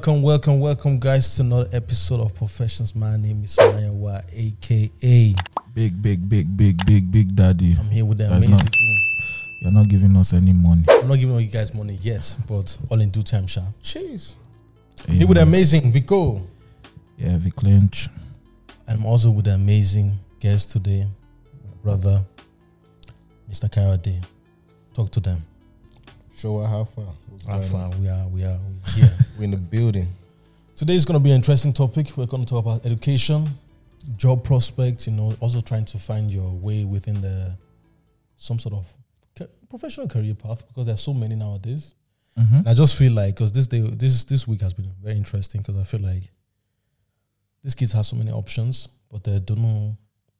Welcome, welcome, welcome, guys, to another episode of Podfessions. My name is Mayawa, aka Big, big, big, big, big, big daddy. I'm here with the That's amazing. not- You're not giving us any money. I'm not giving you guys money yet, but all in due time, sha. Jeez. I'm here with the amazing Vico. Yeah, Vic Lynch. I'm also with the amazing guest today, my brother, Mr. Kayode. Talk to them. Show her how far. Going far we are, we are here. We're in the building. Today is going to be an interesting topic. We're going to talk about education, job prospects. You know, also trying to find your way within the some sort of ca- professional career path because there's so many nowadays. Mm-hmm. And I just feel like because this day, this this week has been very interesting because I feel like these kids have so many options, but they don't know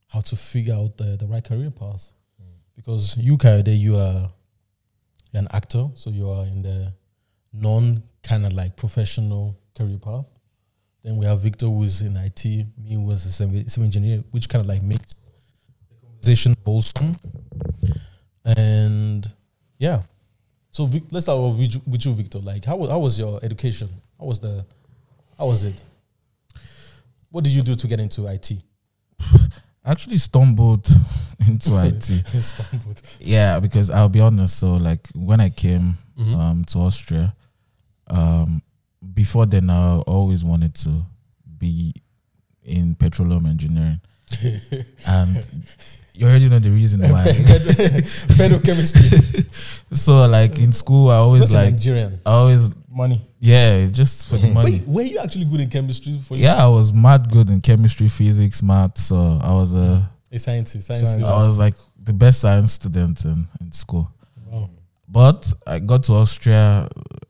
how to figure out the, the right career path. Because you, Kayode, you are you're an actor, so you are in the non kind of like professional career path. Then we have Victor, who's in IT. Me, who was a civil engineer, which kind of like makes the conversation wholesome. And yeah, so Vic, let's start with you- with you, Victor. Like, how was how was your education? How was the how was it? What did you do to get into IT? Actually stumbled into IT. Stumbled. Yeah, because I'll be honest. So, like, when I came Mhm. um, to Austria, um, before then, I always wanted to be in petroleum engineering. and you already know the reason why. Petrochemistry. so, like, in school, I always Such like, Nigerian. I always, Money. Yeah, just for the Mhm. money. Wait, were you actually good in chemistry? For? Yeah, I was mad good in chemistry, physics, maths. So I was a, a scientist. Science. Science. I was like the best science student in, in school. Wow. But I got to Austria.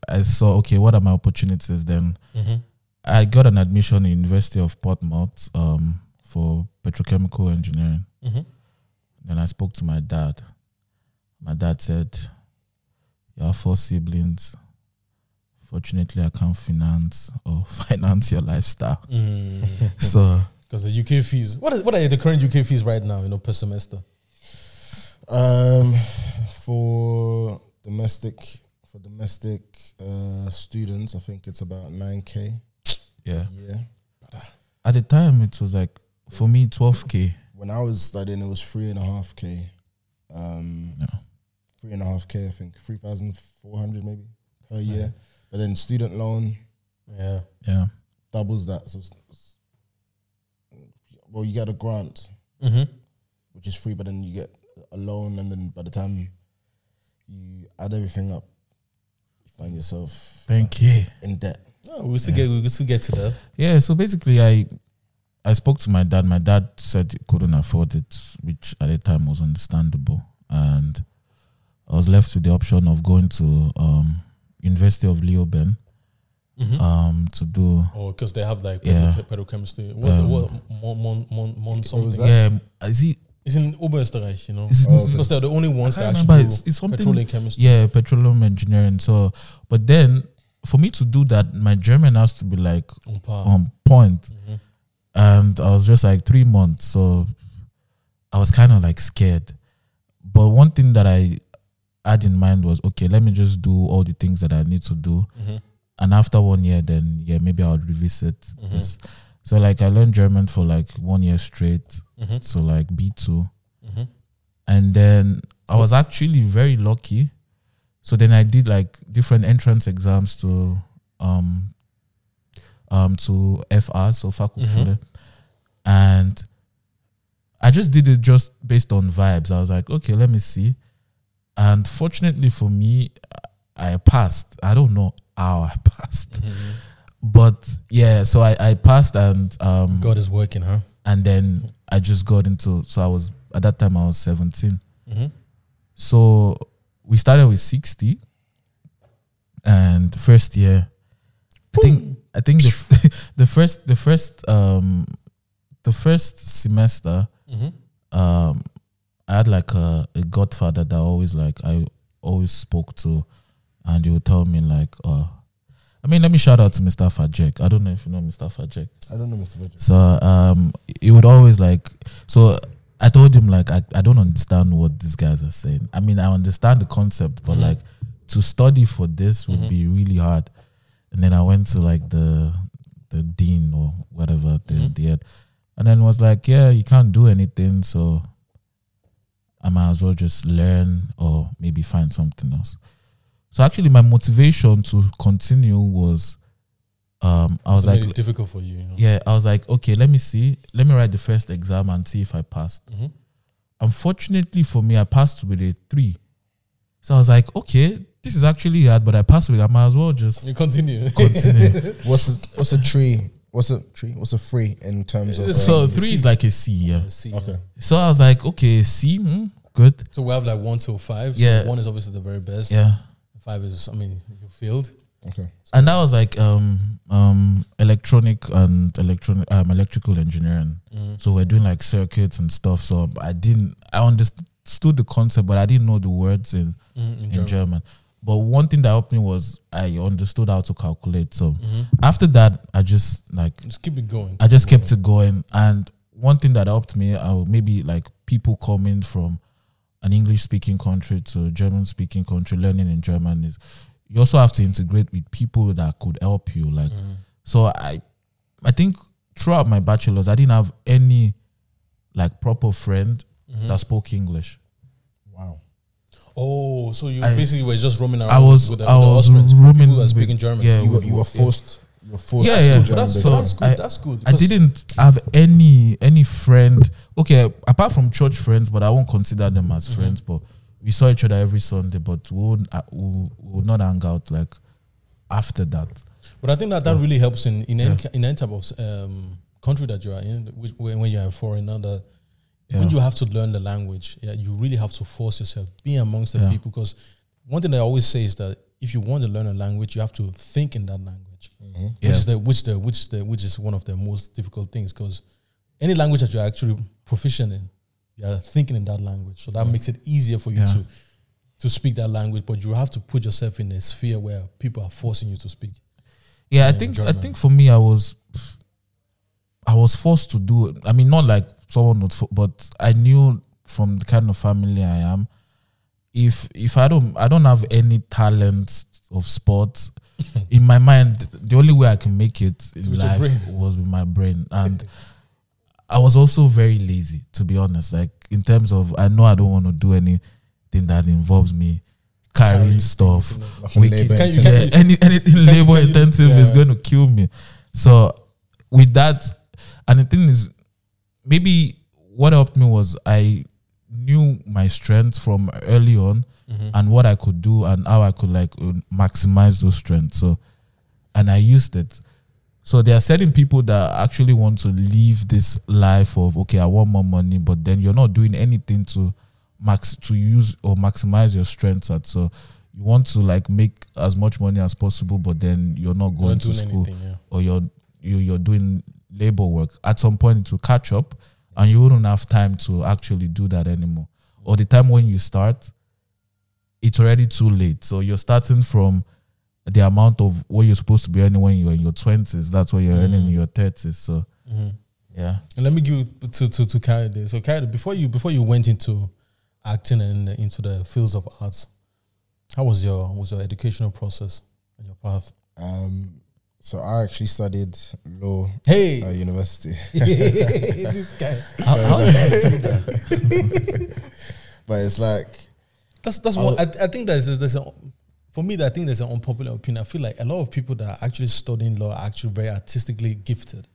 I saw okay, what are my opportunities? Then Mm-hmm. I got an admission in University of Portsmouth um, for petrochemical engineering. Mm-hmm. Then I spoke to my dad. My dad said, "You have four siblings. Fortunately, I can't finance or finance your lifestyle." so Because the UK fees. What is what are the current UK fees right now? You know, per semester. Um, for domestic for domestic uh, students, I think it's about nine k. yeah, Yeah. at the time it was like for me twelve k. When I was studying, it was three and a half k. Um, Yeah. three and a half k. I think three thousand four hundred maybe per year. But then student loan Yeah. Yeah. doubles that. So, it's- it's- well, you get a grant. Mm-hmm. which is free, but then you get a loan, and then by the time you add everything up, you find yourself Thank you. in debt. Oh, we'll still Yeah. get we'll still get to that. Yeah, so basically I I spoke to my dad. My dad said he couldn't afford it, which at the time was understandable. And I was left with the option of going to um University of Leoben Mm-hmm. um to do oh, because they have like Yeah. yeah. petrochemistry. What's Um, it? What mon mon mon mon something? yeah is it It's in Oberösterreich, you know, Oh, okay. because they're the only ones I that actually remember. do It's, it's something petroleum chemistry. yeah petroleum engineering so but then for me to do that my German has to be like On on point Mhm. and I was just like three months, so I was kind of like scared. But one thing that I had in mind was okay, let me just do all the things that I need to do, Mhm. and after one year, then yeah, maybe I would revisit Mhm. this. So like I learned German for like one year straight, Mhm. so like B two, Mhm. and then I was actually very lucky. So then I did like different entrance exams to um um to FH, so Fachhochschule. And I just did it just based on vibes. I was like, okay, let me see. And fortunately for me, I passed. I don't know how I passed. Mhm. But yeah, so I, I passed and um God is working, huh? and then I just got into so I was at that time I was 17. Mm-hmm. So we started with 60 and first year I think I think the f- the first the first um the first semester Mm-hmm. um I had like a, a godfather that always like I always spoke to and he would tell me like uh I mean let me shout out to Mr. Fajek. I don't know if you know Mr. Fajek. I don't know, Mr. Virgin. So um he would always like so I told him like I, I don't understand what these guys are saying. I mean I understand the concept, but Mhm. like to study for this would Mhm. be really hard. and then I went to like the the dean or whatever the Mhm. the head, and then was like, yeah, you can't do anything, so I might as well just learn or maybe find something else. So actually, my motivation to continue was, um, I was So like, difficult for you. you know? yeah, I was like, okay, let me see, let me write the first exam and see if I passed. Mhm. Unfortunately for me, I passed with a three. So I was like, okay, this is actually hard, but I passed with it. I might as well just You continue. continue. What's a what's a tree? What's a three? What's a free in terms of? so um, three is like a C, yeah. See, Okay. So I was like, okay, C, hmm, good. So we have like one till five. So Yeah. One is obviously the very best. Yeah. Five is, I mean, you failed. Okay. And that was like um um electronic and electronic um electrical engineering. Mhm. So we're doing like circuits and stuff. So I didn't I understood the concept, but I didn't know the words in, Mhm, in in German. German. But one thing that helped me was I understood how to calculate. So Mhm. after that, I just like Just keep it going. I just kept it going. And one thing that helped me, I would maybe like people coming from an English speaking country to a German speaking country, learning in German is you also have to integrate with people that could help you. Like Mhm. so I I think throughout my bachelor's I didn't have any like proper friend Mhm. that spoke English. Wow. Oh, so you I- basically were just roaming around I was with the, I with the was Austrians, roaming people who are with- speaking German. yeah, You were, you were forced. You were forced. Yeah, to yeah. German that's, basically. that's good. I- that's good. I didn't have any any friend. Okay, apart from church friends, but I won't consider them as Mhm. friends. But we saw each other every Sunday, but we would uh, we would not hang out like after that. But I think that that really helps in in any Yeah. ki- in any type of um, country that you are in, which, when when you are a foreigner. That Yeah. when you have to learn the language, yeah, you really have to force yourself, be amongst the Yeah. people. Because one thing I always say is that if you want to learn a language, you have to think in that language, Mhm. which Yeah. is the which the which the which is one of the most difficult things. Because any language that you're actually proficient in, you are thinking in that language, so that makes it easier for you Yeah. to to speak that language. But you have to put yourself in a sphere where people are forcing you to speak. Yeah, I Yeah, think I think for me, I was I was forced to do it. I mean, not like someone would, fo- but I knew from the kind of family I am, if if I don't I don't have any talent of sports, in my mind, the only way I can make it in with life was with my brain, and I was also very lazy, to be honest. Like in terms of, I know I don't want to do anything that involves me carrying Carrying stuff things, you know. Like a Wiki- labor Can you- intensive. yeah, any anything labor intensive is going to kill me. So with that, and the thing is, maybe what helped me was I knew my strengths from early on Mhm. and what I could do and how I could like maximize those strengths. So, and I used it. So there are certain people that actually want to live this life of okay, I want more money, but then you're not doing anything to max to use or maximize your strengths at. So you want to like make as much money as possible, but then you're not going Not to school anything, yeah. or you're you, you're doing labor work. At some point, it will catch up, and you wouldn't have time to actually do that anymore. Or the time when you start, it's already too late. So you're starting from the amount of what you're supposed to be earning when you're in your twenties. That's what you're earning in Mm. your thirties. So Mhm. yeah. And let me give you to to to Kayode. So Kayode, before you before you went into acting and into the fields of arts, how was your was your educational process and your path? Um, so I actually studied law Hey, at university, this guy. How, how did you do that? but it's like That's that's I'll- what I, I think there's there's a for me. I think there's an unpopular opinion. I feel like a lot of people that are actually studying law are actually very artistically gifted.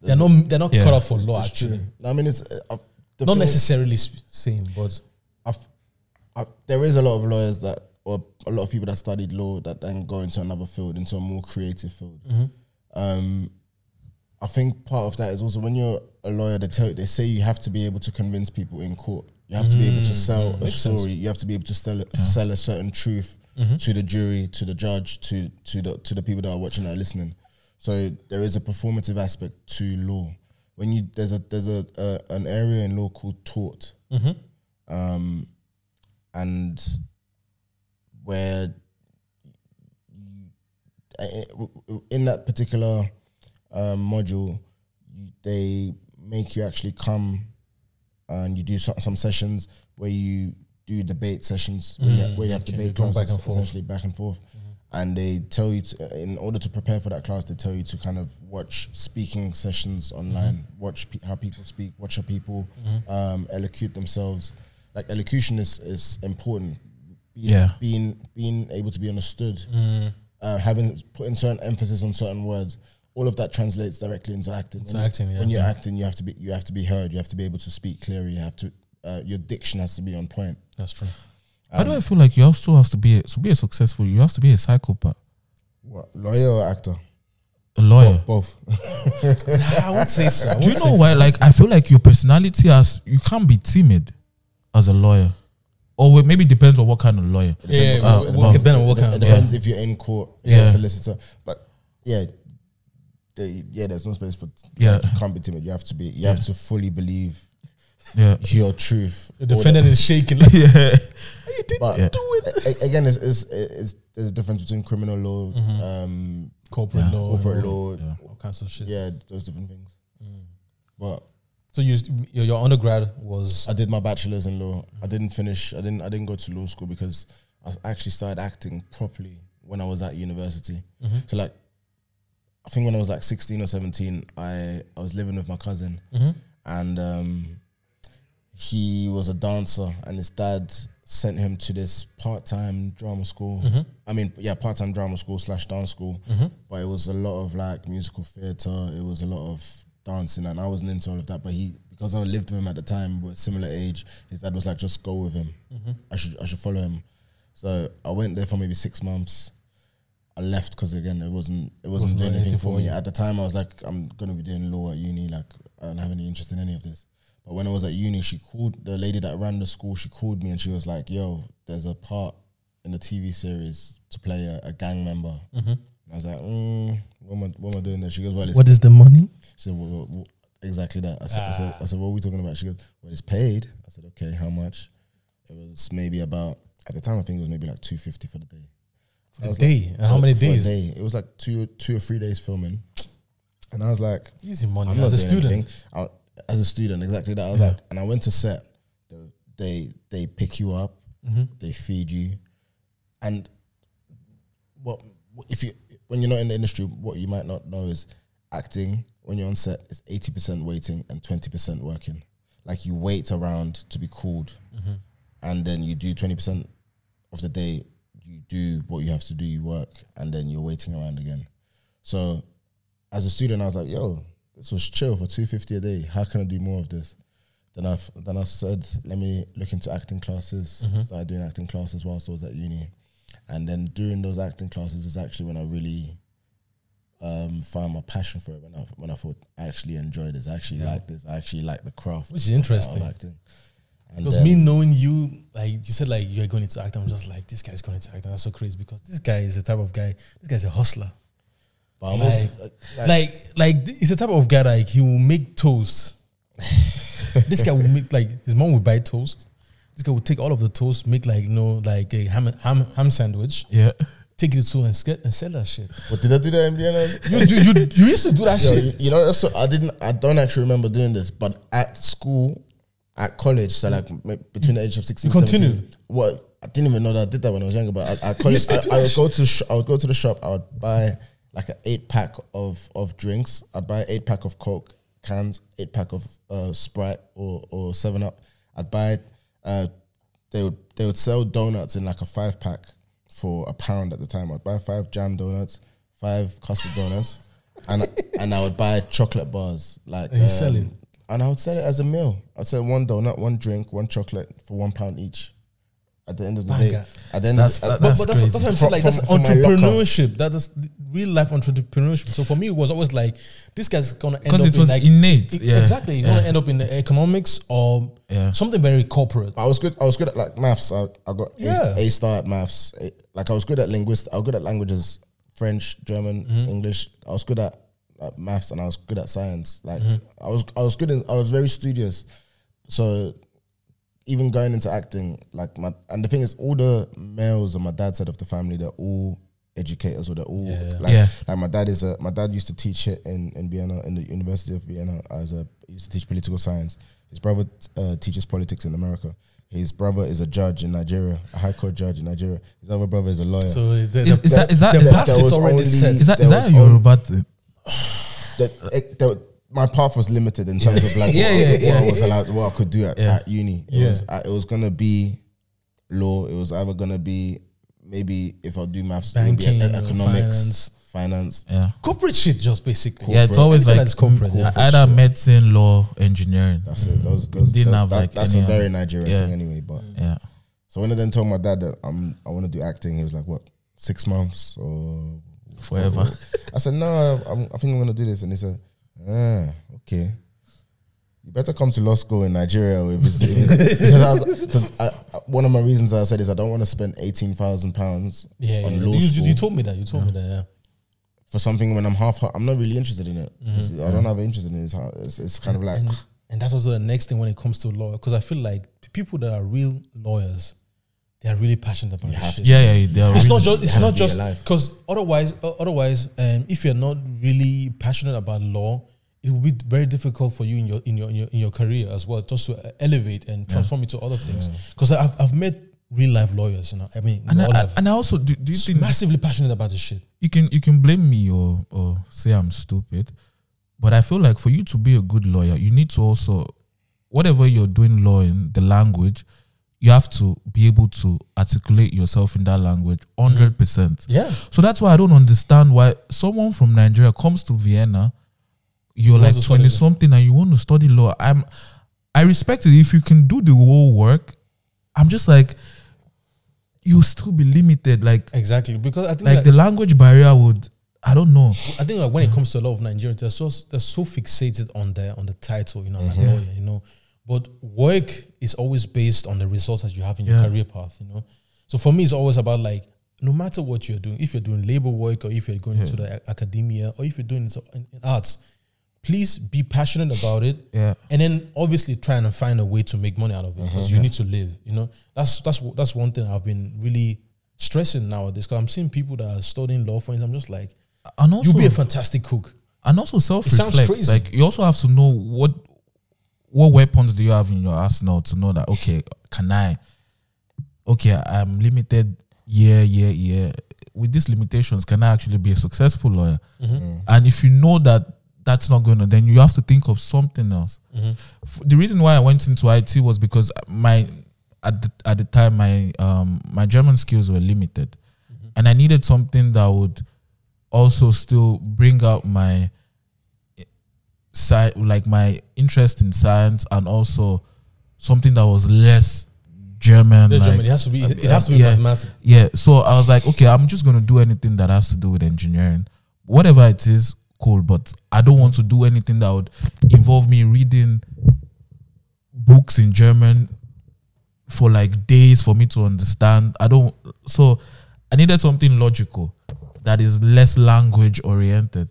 They're not they're not Yeah. cut out for law it's actually. true. I mean, it's uh, Not necessarily sp- saying, but I've, I, there is a lot of lawyers that, or a lot of people that studied law that then go into another field, into a more creative field. Um, I think part of that is also when you're a lawyer, they tell they say you have to be able to convince people in court. You have to be able to sell a Mm, makes sense. story. You have to be able to sell sell a certain truth to the jury, to the judge, to to the to the people that are watching that are listening. So there is a performative aspect to law. When you there's a there's a, a an area in law called tort, um, and where uh, in that particular um, module, you, they make you actually come and you do some, some sessions where you do debate sessions where, you, Mm, where you have okay, debate going back and forth. essentially back and forth. and they tell you to, in order to prepare for that class, they tell you to kind of watch speaking sessions online, Mm-hmm. watch pe- how people speak, watch how people um, elocute themselves. Like elocution is is important. Being, Yeah. being being able to be understood, Mm. uh, having putting certain emphasis on certain words. All of that translates directly into acting. Into when you, yeah, when you're acting, you have to be you have to be heard. You have to be able to speak clearly. You have to uh, your diction has to be on point. That's true. Why do I feel like you also have to be a, to be a successful? You have to be a psychopath, What lawyer or actor? a lawyer. Both. I would say so. I Do you know why? so. Like, I feel like your personality has you can't be timid as a lawyer, or well, maybe it depends on what kind of lawyer. yeah, uh, we- we- well, we depend on what It kind of depends if you're in court, if you're Yeah. a solicitor. But yeah, they, yeah, there's no space for. Yeah. you can't be timid. You have to be. You have to fully believe Yeah, your truth. The defendant is shaking. Like, yeah, you didn't But Yeah. do it. again, it's, it's, it's there's a difference between criminal law, um, Corporate Yeah. law, corporate law. Yeah. all kinds of shit. Yeah, those different things. But So you, your, your undergrad was I did my bachelor's in law. I didn't finish. I didn't. I didn't go to law school because I actually started acting properly when I was at university. Mm-hmm. So like, I think when I was like sixteen or seventeen, I I was living with my cousin, Mm-hmm. and um, he was a dancer, and his dad sent him to this part-time drama school. Mm-hmm. I mean, yeah, part-time drama school slash dance school. But it was a lot of like musical theater. It was a lot of dancing, and I wasn't into all of that. But he, because I lived with him at the time, we we're similar age. His dad was like, "Just go with him. Mm-hmm. I should, I should follow him." So I went there for maybe six months. I left because again, it wasn't, it wasn't, Wasn't doing anything for me you. at the time. I was like, I'm gonna be doing law at uni. Like, I don't have any interest in any of this. But when I was at uni, she called the lady that ran the school. She called me and she was like, "Yo, there's a part in the TV series to play a, a gang member." And I was like, mm, what, am I, "What am I doing there?" She goes, "Well, it's what is the money? she said, well, well, well, exactly that. I said, I, said, I said, what are we talking about? She goes, well, it's paid. I said, okay, how much? It was maybe about, at the time, I think it was maybe like 250 for the day. For the day. like, and how many for a days? day. It was like two, two or three days filming. And I was like, Easy money I'm not as a student. I, as a student, exactly that. I was like, and I went to set. They they, they pick you up, Mm-hmm. they feed you, and what if you when you're not in the industry, what you might not know is acting when you're on set is eighty percent waiting and twenty percent working. Like you wait around to be called, Mm-hmm. and then you do twenty percent of the day. You do what you have to do. You work, and then you're waiting around again. So, as a student, I was like, "Yo, this was chill for two fifty a day. How can I do more of this?" Then I then I said, "Let me look into acting classes." Started doing acting classes whilst I was at uni, and then during those acting classes is actually when I really um, found my passion for it. When I when I thought I actually enjoyed this, I actually like this, I actually like the craft, Which is interesting. acting. And Because me knowing you, like you said, like you're going into acting, I'm just like, this guy's going into acting. That's so crazy because this guy is the type of guy, this guy's a hustler. but I'm like- like, Like, like he's the type of guy like he will make toast. this guy will make like his mom will buy toast. This guy will take all of the toast, make like you know, like a ham ham ham sandwich, yeah. take it to and, ske- and sell that shit. But did I do that in Vienna? You, you, you, you used to do that Yo, shit. you, you know, so I didn't. I don't actually remember doing this, but at school, at college, so like between the age of sixteen, You continued? 17, What I didn't even know that I did that when I was younger. But at, at college, I, I would go to sh- I would go to the shop. I would buy like an eight pack of of drinks. I'd buy eight pack of Coke cans, eight pack of uh, Sprite or or Seven Up. I'd buy. Uh, they would they would sell donuts in like a five pack for a pound at the time. I'd buy five jam donuts, five custard donuts, and and I would buy chocolate bars like um, And you sell it? and I would sell it as a meal. I'd sell one donut, one drink, one chocolate for one pound each. At the end of the day, at the end That's- of the, that- But, That's but that's, that's crazy. what I'm saying. From- that's from- from my locker. entrepreneurship. That is real life entrepreneurship. So for me, it was always like this guy's gonna end up it was in like innate. e- Yeah. exactly. He's Yeah. gonna end up in the economics or Yeah. something very corporate. I was good. I was good at like maths. I, I got Yeah. a, a star at maths. A- like I was good at linguistics. I was good at languages, French, German, Mm-hmm. English. I was good at, at maths, and I was good at science. Like Mm-hmm. I was, I was good. In, I was very studious. So even going into acting, like my and the thing is, all the males on my dad's side of the family, they're all educators or they're all Yeah. like Yeah. like my dad is a my dad used to teach it in in Vienna in the University of Vienna as a he used to teach political science. His brother uh, teaches politics in America. His brother is a judge in Nigeria, a high court judge in Nigeria. His other brother is a lawyer. So is, the, Is, the, is that is that the is path that is was already only- set. is that, there is that was a Yoruba thing? that, it, that my path was limited in terms of like Yeah, what, yeah, what yeah. I was allowed, what I could do at, Yeah. at uni. It Yeah. was uh, it was gonna be law. It was either gonna be maybe if I do maths, it be Banking, economics, finance. Yeah. corporate shit, just basically. Yeah, it's always Anything like that's corporate, yeah. either medicine, law, engineering. That's it. Those, those, Didn't that- have, that- like, that's any a very other- Nigerian yeah. thing anyway. But Yeah. so when I then told my dad that I'm I want to do acting, he was like, "What? Six months or Forever. I said, "No, I'm, I think I'm gonna do this." And he said, "Ah, okay." You better come to law school in Nigeria if it's, if it's because, I I, I- one of my reasons I said is I don't want to spend eighteen thousand pounds Yeah, on yeah. law You, school you told me that. You told me that. Yeah. for something when I'm half. I'm not really interested in it. It's- I don't have an interest in it. It's, it's, it's kind of like and, and that's also the next thing when it comes to law, because I feel like people that are real lawyers, they are really passionate about You this shit. Yeah, yeah. They are It's really- not just. It's not just because otherwise, uh, otherwise, um, if you're not really passionate about law, it will be very difficult for you in your in your in your, in your career as well, just to uh, elevate and transform it to other things. Because I've I've met real life lawyers, you know. I mean, and, I, and I also do, do you think massively passionate about this shit. you can you can blame me or or say I'm stupid, but I feel like for you to be a good lawyer, you need to also whatever you're doing law in the language, you have to be able to articulate yourself in that language 100 percent. Yeah, So that's why I don't understand why someone from Nigeria comes to Vienna, you're like 20 something and you want to study law. I'm I respect it if you can do the whole work. I'm just like you still be limited like exactly. Because I think like like, the language barrier would I don't know. I think like when it comes to a lot of Nigerians, they're so they're so fixated on the on the title, you know, like Mm-hmm. lawyer, you know. But work is always based on the results that you have in your Yeah. career path, you know. So for me, it's always about like no matter what you're doing, if you're doing labor work or if you're going into the academia or if you're doing so in, in arts, please be passionate about it. Yeah. And then obviously trying to find a way to make money out of it because you uh-huh. need to live. You know, that's that's that's one thing I've been really stressing nowadays. Because I'm seeing people that are studying law, for instance. I'm just like, And also you'll be a fantastic cook. and also self sounds reflect. crazy. Like you also have to know what what weapons do you have in your arsenal to know that okay, can I okay, I'm limited Yeah, yeah, yeah. With these limitations, can I actually be a successful lawyer? Mm-hmm. And if you know that that's not going to, then you have to think of something else. Mm-hmm. F- The reason why I went into IT was because my at the, at the time my um my German skills were limited, mm-hmm. and I needed something that would also still bring out my sci- like my interest in science and also something that was less German. There's like- German. It has to be. It uh, has to be yeah. mathematics. yeah, so I was like, okay, I'm just gonna do anything that has to do with engineering, whatever it is, cool. But I don't want to do anything that would involve me reading books in German for like days for me to understand. I don't. So I needed something logical that is less language oriented.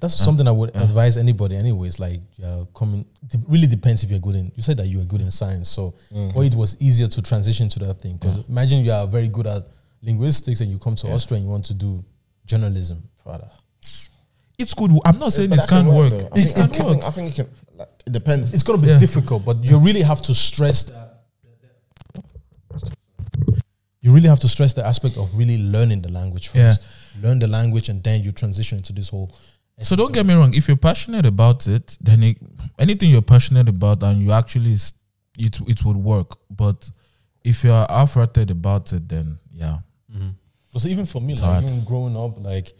That's something I would advise anybody. Anyways, like uh, coming. It really depends if you're good in. You said that you were good in science, so for it was easier to transition to that thing. Because imagine you are very good at linguistics and you come to Austria and you want to do journalism. Brother. It's good. I'm not saying But it that can't can work. It can work. think, I think it can. Like, it depends. It's gonna be Yeah. difficult, but you really have to stress that. You really have to stress the aspect of really learning the language Yeah. first. Learn the language, and then you transition into this whole. So don't get me wrong. If you're passionate about it, then it, anything you're passionate about and you actually it it would work. But if you're half-hearted about it, then yeah, mm-hmm. Because even for me, It's like hard. even growing up, like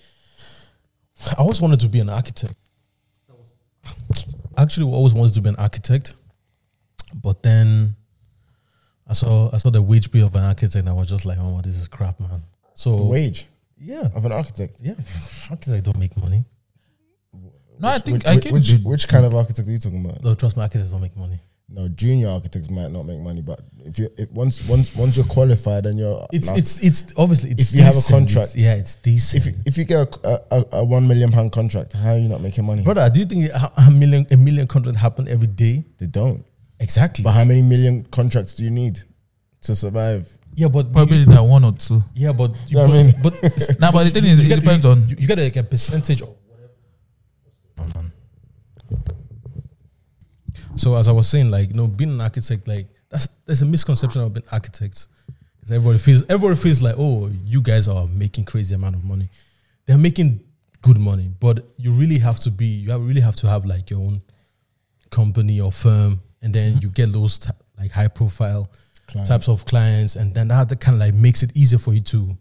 I always wanted to be an architect. Actually, always wanted to be an architect, but then I saw I saw the wage bill of an architect, and I was just like, "Oh, this is crap, man." So the wage yeah, of an architect. yeah, architects don't make money. No, I think Which, I can. which, do- which kind of architect are you talking about? No, trust me, architects don't make money. No, junior architects might not make money, but if you if once once once you're qualified and you're It's like, it's it's obviously it's If you have a contract- it's- yeah, it's decent. if you, if you get a, a, a one million pound contract, how are you not making money? Brother, do you think a a million a million contract happen every day? They don't. Exactly. But how many million contracts do you need to survive? yeah, but Probably you, that one or two. yeah, but you, know but, what I mean? but it's- Now, but the thing is, you it get- depends you, on. you, you get like a percentage of whatever. Oh, man. So as I was saying, like you know, being an architect, like that's there's a misconception about architects. Because everybody feels everybody feels like, oh, you guys are making crazy amount of money. They're making good money, but you really have to be you have, really have to have like your own company or firm, and then mm-hmm. you get those t- like high profile Client. types of clients, and then that kind of like makes it easier for you to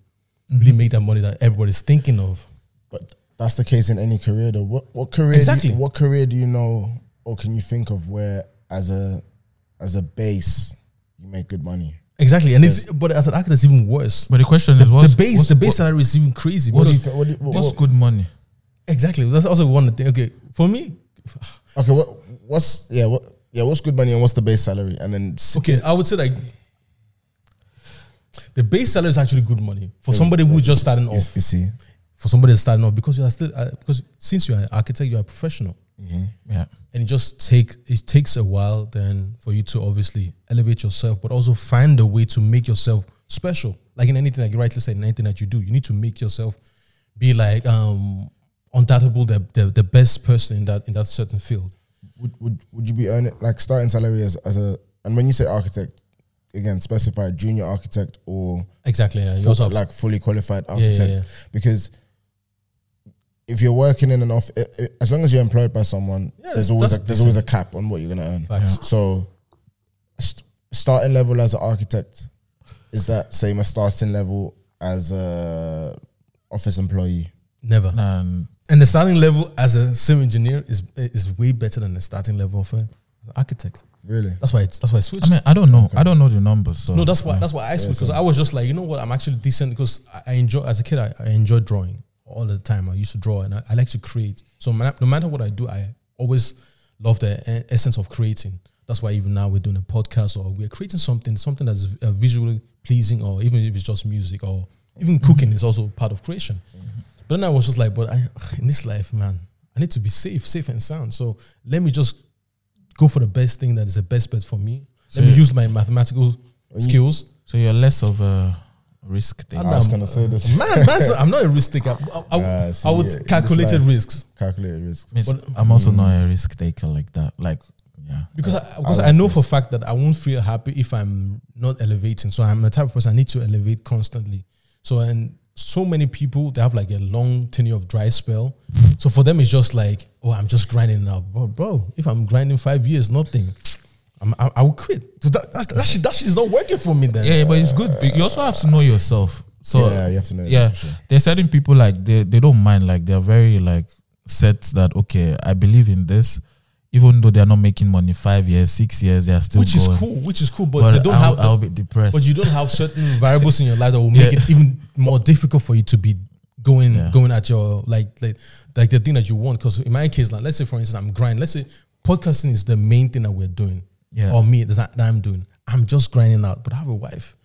really mm-hmm. make that money that everybody's thinking of. But that's the case in any career, though. What what career? Exactly. You, what career do you know, or can you think of where, as a as a base, you make good money? Exactly, and it's but as an actor, it's even worse. But the question The, is, what's the base, what's, the base what- salary is even crazy. What do you think? What do you, what, what's what- good money? exactly, that's also one thing. Okay, for me, okay, what what's yeah what yeah what's good money and what's the base salary? And then s- okay, I would say like the base salary is actually good money for somebody who's just starting off. you see, For somebody starting off, because you are still uh, because since you are an architect, you are a professional, Yeah. and it just take it takes a while then for you to obviously elevate yourself, but also find a way to make yourself special. Like in anything, like you rightly said, in anything that you do, you need to make yourself be like um undoubtable the, the the best person in that in that certain field. would would would you be earning like starting salary as as a and when you say architect, again specify junior architect or Exactly. Yeah. You fu- also like fully qualified yeah, yeah, architect yeah. because if you're working in an office, as long as you're employed by someone, Yeah, there's always a, that's there's always a cap on what you're gonna earn. Facts. So, st- starting level as an architect is that same as starting level as a office employee. Never. And And the starting level as a civil engineer is is way better than the starting level of an architect. Really? That's why it's, that's why I switched. I mean, I don't know. I don't know the numbers. So no, that's why yeah. that's why I switched because I was just like, you know what, I'm actually decent because I, I enjoy as a kid I, I enjoyed drawing all the time. I used to draw and I, I like to create. So no matter what I do, I always love the essence of creating. That's why even now we're doing a podcast or we're creating something, something that's uh, visually pleasing, or even if it's just music or even cooking is also part of creation. But then I was just like, but I in this life, man, I need to be safe, safe and sound. So let me just go for the best thing that is the best bet for me. So let me use my mathematical skills. So you're less of a risk taker. I was gonna say this. Man, man, I'm not a risk taker. I, I, I would yeah, in this calculated life. risks Calculated risk. Means But- I'm also not mm. a risk taker like that. Like, yeah. because I, because I, like know for a fact that I won't feel happy if I'm not elevating. So I'm the type of person I need to elevate constantly. So and so many people they have like a long tenure of dry spell. So for them it's just like, oh, I'm just grinding now, bro. Bro, if I'm grinding five years, nothing. I'm, I, I will quit. That, that, that, shit, that shit is not working for me then. Yeah, but it's good. but You also have to know yourself. So yeah, you have to know. yeah, sure. there's certain people like they they don't mind. Like they're very like set that okay, I believe in this, even though they're not making money five years, six years, they are still which is going. cool, which is cool, but, But they don't I'll, have the I'll be depressed. but you don't have certain variables in your life that will make Yeah. it even more difficult for you to be going Yeah. going at your like like like the thing that you want. Because in my case, like let's say for instance, I'm grinding. Let's say podcasting is the main thing that we're doing, Yeah. or me that that I'm doing. I'm just grinding out, but I have a wife,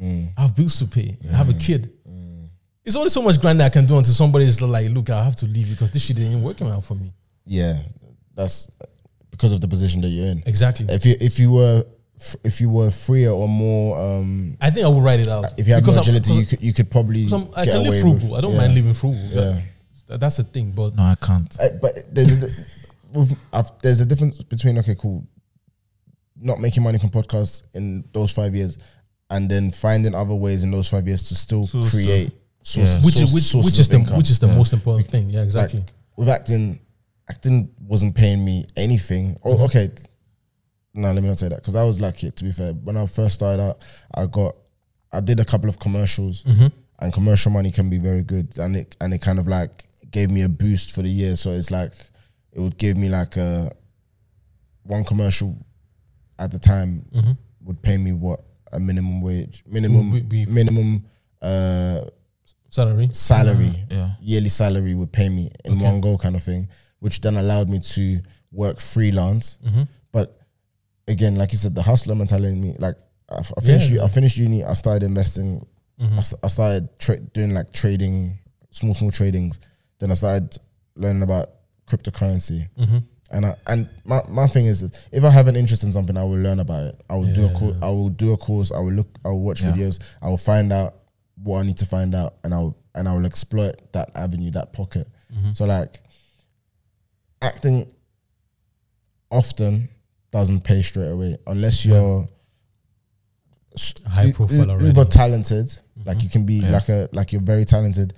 Mm. I have bills to pay, I have a kid. It's only so much grinding I can do until somebody's like, "Look, I have to leave because this shit ain't working out for me." Yeah, that's because of the position that you're in. Exactly. If you if you were if you were freer or more um I think I would write it out. if you had Because more I'm- agility, you could you could probably some- I get can live away frugal. with- I don't yeah. mind living frugal. Yeah. That- that's the thing. But no, I can't. Uh, but there's a, there's a difference between okay, cool, not making money from podcasts in those five years, and then finding other ways in those five years to still So- so- create source, Yeah. which source, is which, sources which is of the income. which is the Yeah. most important thing. Yeah, exactly. Like, with acting, acting wasn't paying me anything. Oh, mm-hmm. okay. No, let me not say that because I was lucky. To be fair, when I first started out, I got, I did a couple of commercials, mm-hmm. and commercial money can be very good, and it and it kind of like gave me a boost for the year. So it's like it would give me like a one commercial at the time would pay me what a minimum wage, minimum Would be- minimum uh Salary. salary Yeah. yearly salary would pay me in Okay. one go kind of thing, which then allowed me to work freelance. Mm-hmm. But again, like you said, the hustler mentality in me, like I, I finished, Yeah. u- I finished uni, I started investing, Mm-hmm. I, s- I started tra- doing like trading, small small tradings. Then I started learning about cryptocurrency. Mm-hmm. And I, and my, my thing is, if I have an interest in something, I will learn about it. I will do a Yeah. course. I will do a course. I will look. I will watch Yeah. videos. I will find out what I need to find out, and I will and I will exploit that avenue, that pocket. Mm-hmm. So like, acting often doesn't pay straight away unless you're High profile already. uber talented. Like Mhm. you can be Yeah. like a like you're very talented.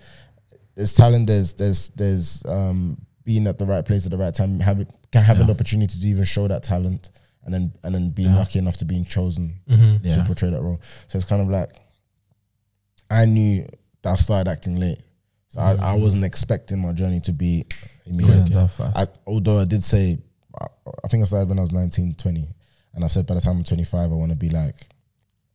There's talent. There's there's there's um being at the right place at the right time. Have it, can have an opportunity to even show that talent, and then and then being Yeah. lucky enough to being chosen Mhm. Yeah. to portray that role. So it's kind of like I knew that I started acting late, so I, I wasn't expecting my journey to be Yeah, immediate. I, although I did say, I, I think I started when I was 19, 20. And I said by the time I'm 25, I want to be like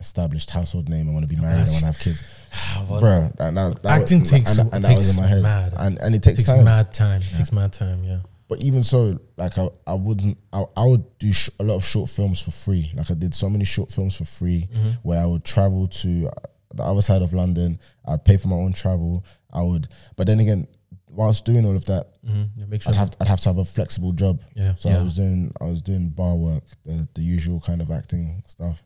established household name. I want to be married. I want to have kids. Bro, that, that, that Acting was, takes and, and that was in takes my head. mad. And, and it takes, takes time. mad time. Takes mad time. Yeah. But even so, like I, I wouldn't, I, I would do sh- a lot of short films for free. Like I did so many short films for free Mm-hmm. where I would travel to uh, the other side of London. I'd pay for my own travel. I would, but then again, whilst doing all of that, Mm-hmm. Yeah, make sure. I'd have, I'd have to have a flexible job. yeah. So I was doing I was doing bar work, the the usual kind of acting stuff.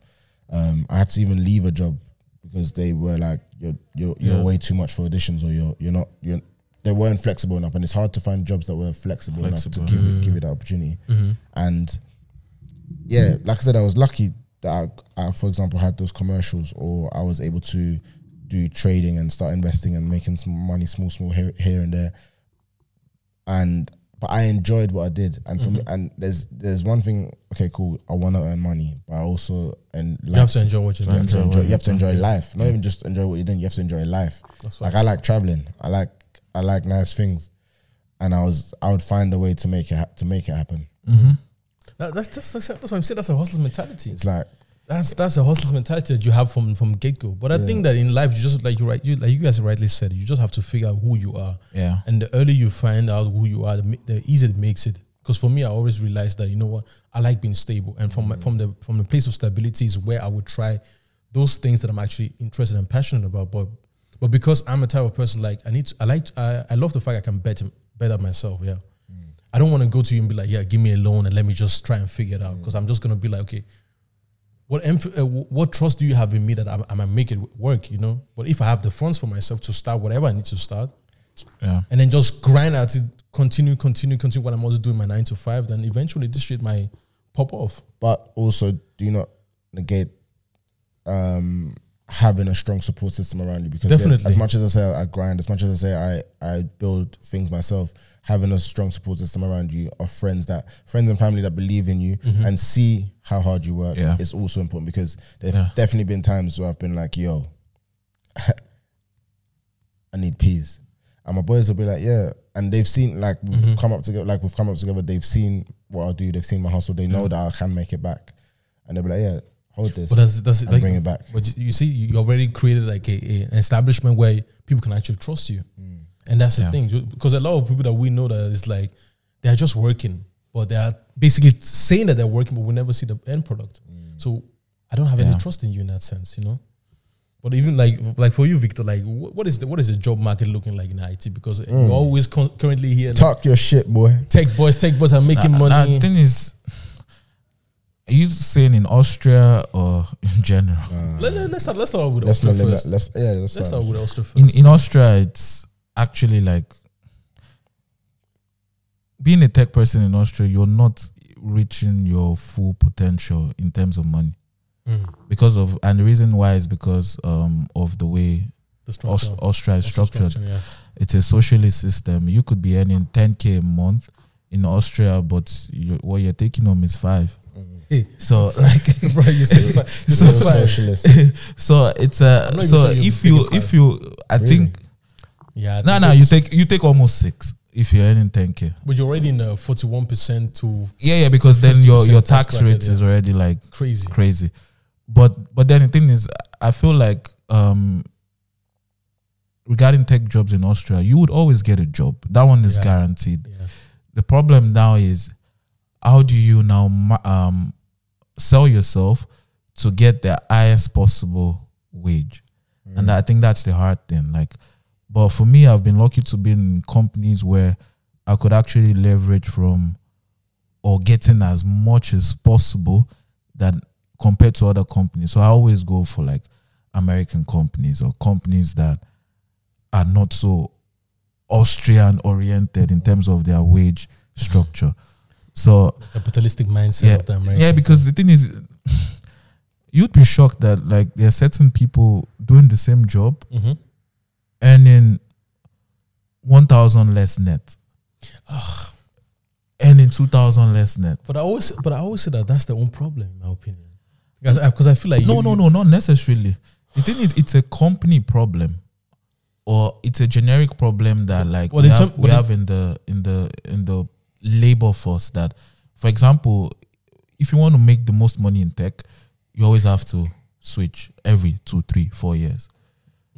Um, I had to even leave a job because they were like, "You're you're you're Yeah. way too much for auditions, or you're you're not you're." They weren't flexible enough, and it's hard to find jobs that were flexible, Flexible. enough to give Mm. it, give it that opportunity. Mm-hmm. And yeah, like I said, I was lucky that I, I, for example, had those commercials, or I was able to do trading and start investing and making some money, small, small here, here and there. And but I enjoyed what I did, and for me, Mm-hmm. and there's there's one thing. Okay, cool. I want to earn money, but I also and You have to enjoy what you're you have doing. to enjoy. You have to enjoy life. Not even just enjoy what you're doing. You have to enjoy life. That's Like. I like traveling. I like I like nice things, and I was I would find a way to make it ha- to make it happen. mm-hmm. That, that's, that's that's that's what I'm saying. That's a hustler's mentality. It's like That's that's a hustler's mentality that you have from from get go. But I Yeah. think that in life, you just like you right, you like you guys rightly said, you just have to figure out who you are, Yeah. and the earlier you find out who you are, the, the easier it makes it. Because for me, I always realized that you know what I like being stable, and from my, mm. from the from the place of stability is where I would try those things that I'm actually interested and passionate about. But but because I'm a type of person like I need to, I like I, I love the fact I can bet better myself. Yeah, mm. I don't want to go to you and be like, yeah, give me a loan and let me just try and figure it out. Mm. Because I'm just gonna be like, okay, what emph- uh, what trust do you have in me that I'm, I might make it work? You know. But if I have the funds for myself to start whatever I need to start, Yeah. and then just grind at it, continue, continue, continue what I'm also doing my nine to five, then eventually this shit might pop off. but also do not negate um, having a strong support system around you because yeah, as much as I say I grind, as much as I say I I build things myself, having a strong support system around you of friends that friends and family that believe in you mm-hmm. and see how hard you work Yeah. is also important because there've Yeah. definitely been times where I've been like, yo, I need peas. And my boys will be like, yeah. And they've seen like we've mm-hmm. come up together, like we've come up together. They've seen what I do. They've seen my hustle. They know that I can make it back. And they'll be like, yeah, hold this But that's that's and like, bring it back. But you- see, you already created like a, a- an establishment where people can actually trust you, mm. And that's the Yeah. thing. Because a lot of people that we know that is like they are just working, but they are basically saying that they're working, but we never see the end product. Mm. So I don't have any trust in you in that sense, you know. But even like like for you, Victor, like wh- what is the what is the job market looking like in IT? Because mm. you're always con- currently here. Like, Talk your shit, boy. tech boys, tech boys are making Nah, money. the thing is, are you saying in Austria or in general? let, let, let's start. Let's start with Let's Austria first. Let's yeah. Let's, Let's start. start with Austria first. in in Austria, it's actually like being a tech person in Austria. You're not reaching your full potential in terms of money Mm, because of, and the reason why is because um, of the way the structure. Aus- Austria is structured. yeah. It's a socialist system. You could be earning 10k a month in Austria, but you, what you're taking home is five. Hey, So like, bro, you you So socialist. so it's a I'm so sure if you if you I Really? think Yeah, I no think no you take you take almost six if you're earning 10k. but you're already in the forty-one percent to Yeah, yeah, because then your your tax tax bracket, rate is already like crazy. crazy. But but then the thing is, I feel like um regarding tech jobs in Austria, you would always get a job. That one is Yeah. guaranteed. Yeah. The problem now is how do you now um sell yourself to get the highest possible wage? And I think that's the hard thing. Like, but for me, I've been lucky to be in companies where I could actually leverage from or getting as much as possible that compared to other companies. So I always go for like American companies or companies that are not so Austrian oriented in terms of their wage structure. So Capitalistic mindset yeah, of the Americans. yeah, because the thing is, you'd be shocked that like there are certain people doing the same job Mm-hmm. Earning one thousand less net, earning two thousand less net. But I always, but I always say that that's their own problem, in my opinion. Because I, uh, 'cause I feel like No, you, no, no, not necessarily. The thing is, it's a company problem, or it's a generic problem that like Well, we, have, term- we have in the in the in the labor force. That, for example, if you want to make the most money in tech, you always have to switch every two, three, four years.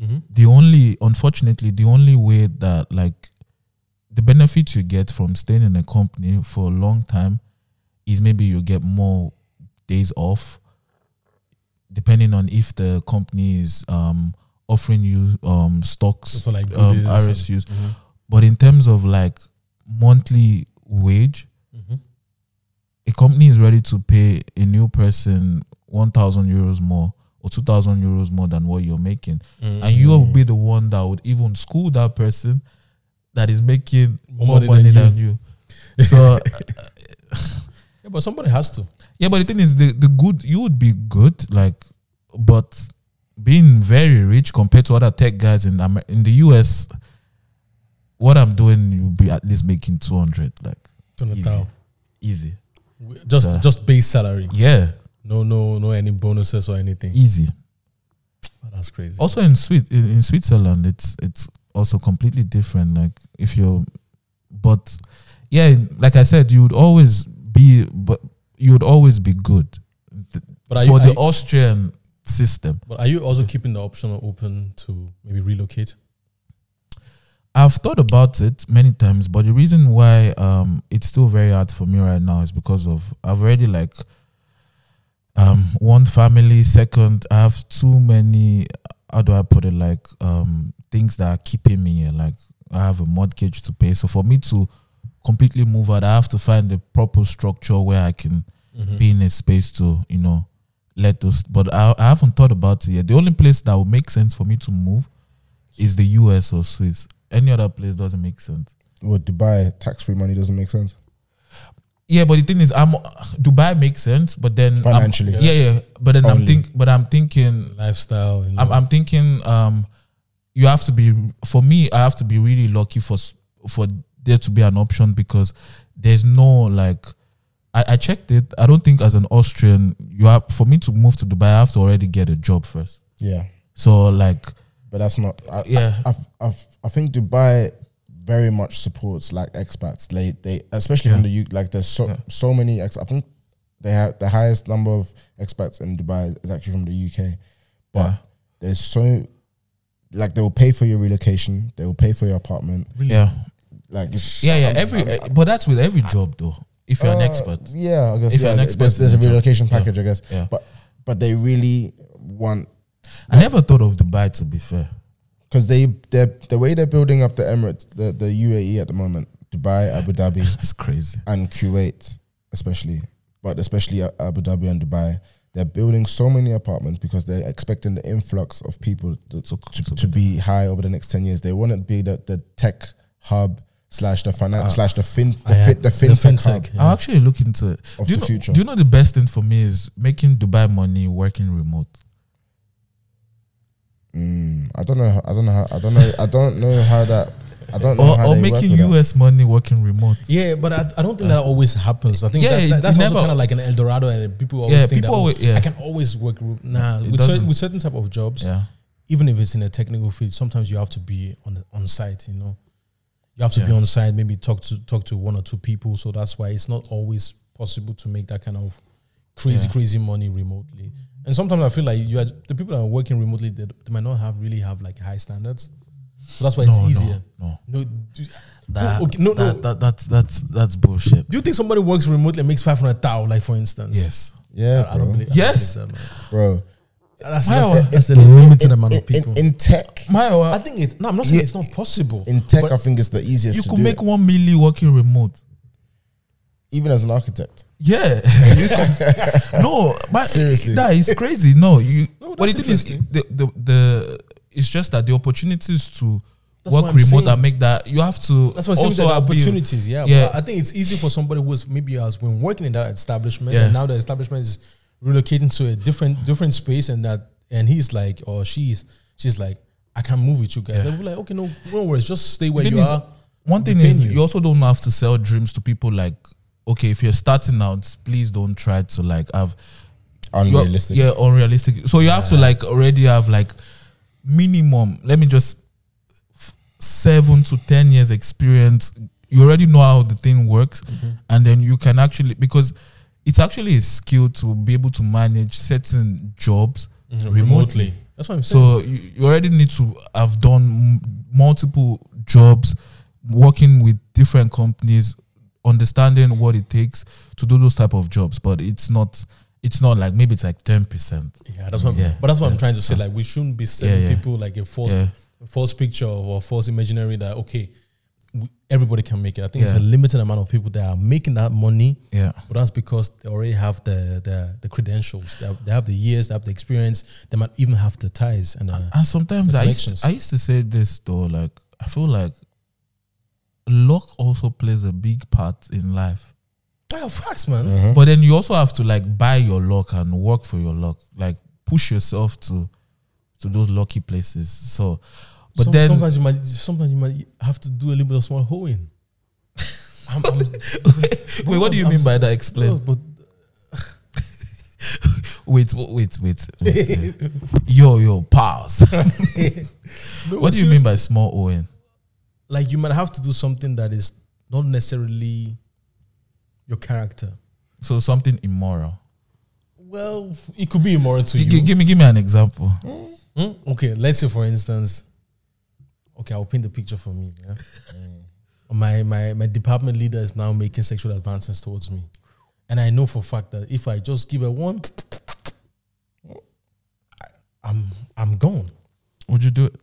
Mhm. The only, unfortunately, the only way that like the benefit you get from staying in a company for a long time is maybe you get more days off depending on if the company is um offering you um stocks So like um, RSUs Mhm. but in terms of like monthly wage Mhm. a company is ready to pay a new person 1000 euros more or 2000 euros more than what you're making and you will be the one that would even school that person that is making More more, money than than, you. So uh, Yeah, but somebody has to. yeah, but the thing is, the the good you would be good, like, but being very rich compared to other tech guys in Amer- in the US, what I'm doing, you'll be at least making two hundred, like Turn it Easy. easy. Just, So- just base salary. Yeah, No, no, no, any bonuses or anything. easy. Oh, that's crazy. Also in Swiss in, in Switzerland, it's it's also completely different. Like if you're, but yeah, like I said, you would always be, but you would always be good but for you, the you- Austrian system. but are you also keeping the option open to maybe relocate? I've thought about it many times, but the reason why um it's still very hard for me right now is because of I've already like um one family, second, I have too many how do I put it like um things that are keeping me here. Like I have a mortgage to pay. So for me to completely move out, I have to find the proper structure where I can Mhm. be in a space to, you know, let those but I, I haven't thought about it yet. The only place that would make sense for me to move is the US or Swiss. Any other place doesn't make sense. Well, Dubai tax free money doesn't make sense. Yeah, but the thing is, I'm Dubai makes sense, but then I'm- Financially. yeah, yeah. But then I'm think, but I'm thinking, Lifestyle. You know? I'm, I'm thinking, um, you have to be for me. I have to be really lucky for for there to be an option because there's no like. I, I checked it. I don't think as an Austrian, you have for me to move to Dubai, I have to already get a job first. Yeah, So like, but that's not. I, yeah, I, I, I, I think Dubai very much supports like expats. They they especially from the U. Like there's so Yeah. so many. Ex, I think they have the highest number of expats in Dubai is actually from the UK. But yeah, there's so like they will pay for your relocation. They will pay for your apartment. yeah, Like it's, yeah, yeah. I'm- Every, I'm- but that's with every job though. If you're an Uh, expert, Yeah, I guess. If yeah, you're an expert there's, there's a in the job. relocation Yeah. package, I guess. yeah. But but they really want I never thought of Dubai to be fair. Because they they the way they're building up the Emirates, the the UAE at the moment, Dubai, Abu Dhabi, It's crazy. and Kuwait, especially, but especially Abu Dhabi and Dubai. They're building so many apartments because they're expecting the influx of people to, So to, to be high over the next ten years. They want to be the, the tech hub slash the finance Uh, slash the fin the, Ah, yeah. fit, the fintech, hub yeah. I'll actually look into it. of do you the know, future. Do you know the best thing for me is making Dubai money working remote? Mm, I don't know. I don't know. How, I don't know. I don't know how that. I don't know Or, how or making with that. US money working remote. Yeah, but I, I don't think that always happens. I think Yeah, that, that- that's also never- kind of like an El Dorado, and people always Yeah, think people that oh, always- yeah. I can always work. re- Nah, with, cer- with certain type of jobs, Yeah. even if it's in a technical field, sometimes you have to be on the, on site. You know, you have to be on site. Maybe talk to talk to one or two people. So that's why it's not always possible to make that kind of crazy Yeah. crazy money remotely. And sometimes I feel like you are, the people that are working remotely, they, they might not have really have like high standards. So that's why it's easier. No, No, do, That, okay, no, no. that, that, that's that's that's bullshit. do you think somebody works remotely and makes five hundred thousand, like for instance? Yes. Yeah, I, I don't bro. believe. I don't Yes. believe that, bro. That's, Wow. that's, that's a limited In- amount in, of people. in, in tech. My, I think it's no. I'm not saying Yeah. it's not possible. In tech, I think it's the easiest. you to could do make it, one million working remote. even as an architect. Yeah. no, but Seriously. that is crazy. No, you. No, but the that's is, the, the the it's just that the opportunities to That's work remote saying. and make that you have to That's what I'm saying. also The opportunities, yeah. Yeah. But I think it's easy for somebody who's maybe has been working in that establishment, Yeah. and now the establishment is relocating to a different different space, and that and he's like, or she's she's like, I can move with you guys. Yeah. And we're like, okay, no, no worries, just stay where Thing you is, are. One thing is, you. you also don't have to sell dreams to people. Like, okay, if you're starting out, please don't try to like have Unrealistic. Yeah, unrealistic. So you have to like already have like minimum. Let me just f- seven to ten years experience. You already know how the thing works, Mm-hmm. and then you can actually because it's actually a skill to be able to manage certain jobs Mhm, remotely. That's what I'm saying. So you, you already need to have done m- multiple jobs, working with different companies, understanding what it takes to do those type of jobs. But it's not. It's not like maybe it's like ten percent. yeah, that's what. I'm, Yeah, but that's what I'm trying to say. Like, we shouldn't be selling yeah. people like a false Yeah, false picture or false imaginary that okay, we, everybody can make it. I think it's a limited amount of people that are making that money, yeah, but that's because they already have the the, the credentials. They have, they have the years, they have the experience. They might even have the ties and uh, and sometimes The I used. I used to say this though. Like I feel like luck also plays a big part in life. yeah, facts, man. Mhm. But then you also have to like buy your luck and work for your luck. Like push yourself to to those lucky places. So, but Some- then sometimes you might sometimes you might have to do a little bit of small hoeing. I'm, I'm, wait, what do you I'm mean s- by that? Explain. Well, but Wait, wait, wait, wait. wait. yo, yo, pause. no, what do you mean by small Owen? Like you might have to do something that is not necessarily your character. So something immoral. Well, it could be immoral to G- you. give me, give me an example. Hmm? Okay, let's say for instance, okay, I'll paint the picture for me. Yeah? My my my department leader is now making sexual advances towards me, and I know for a fact that if I just give her one, I, I'm I'm gone. Would you do it?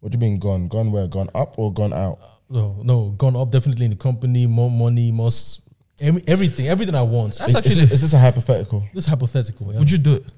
What do you mean gone? Gone where? Gone up or gone out? No, no, gone up definitely in the company, more money, more s- every- everything, everything I want. That's Is, actually. is, is this a hypothetical? This is hypothetical. Yeah? would you do it?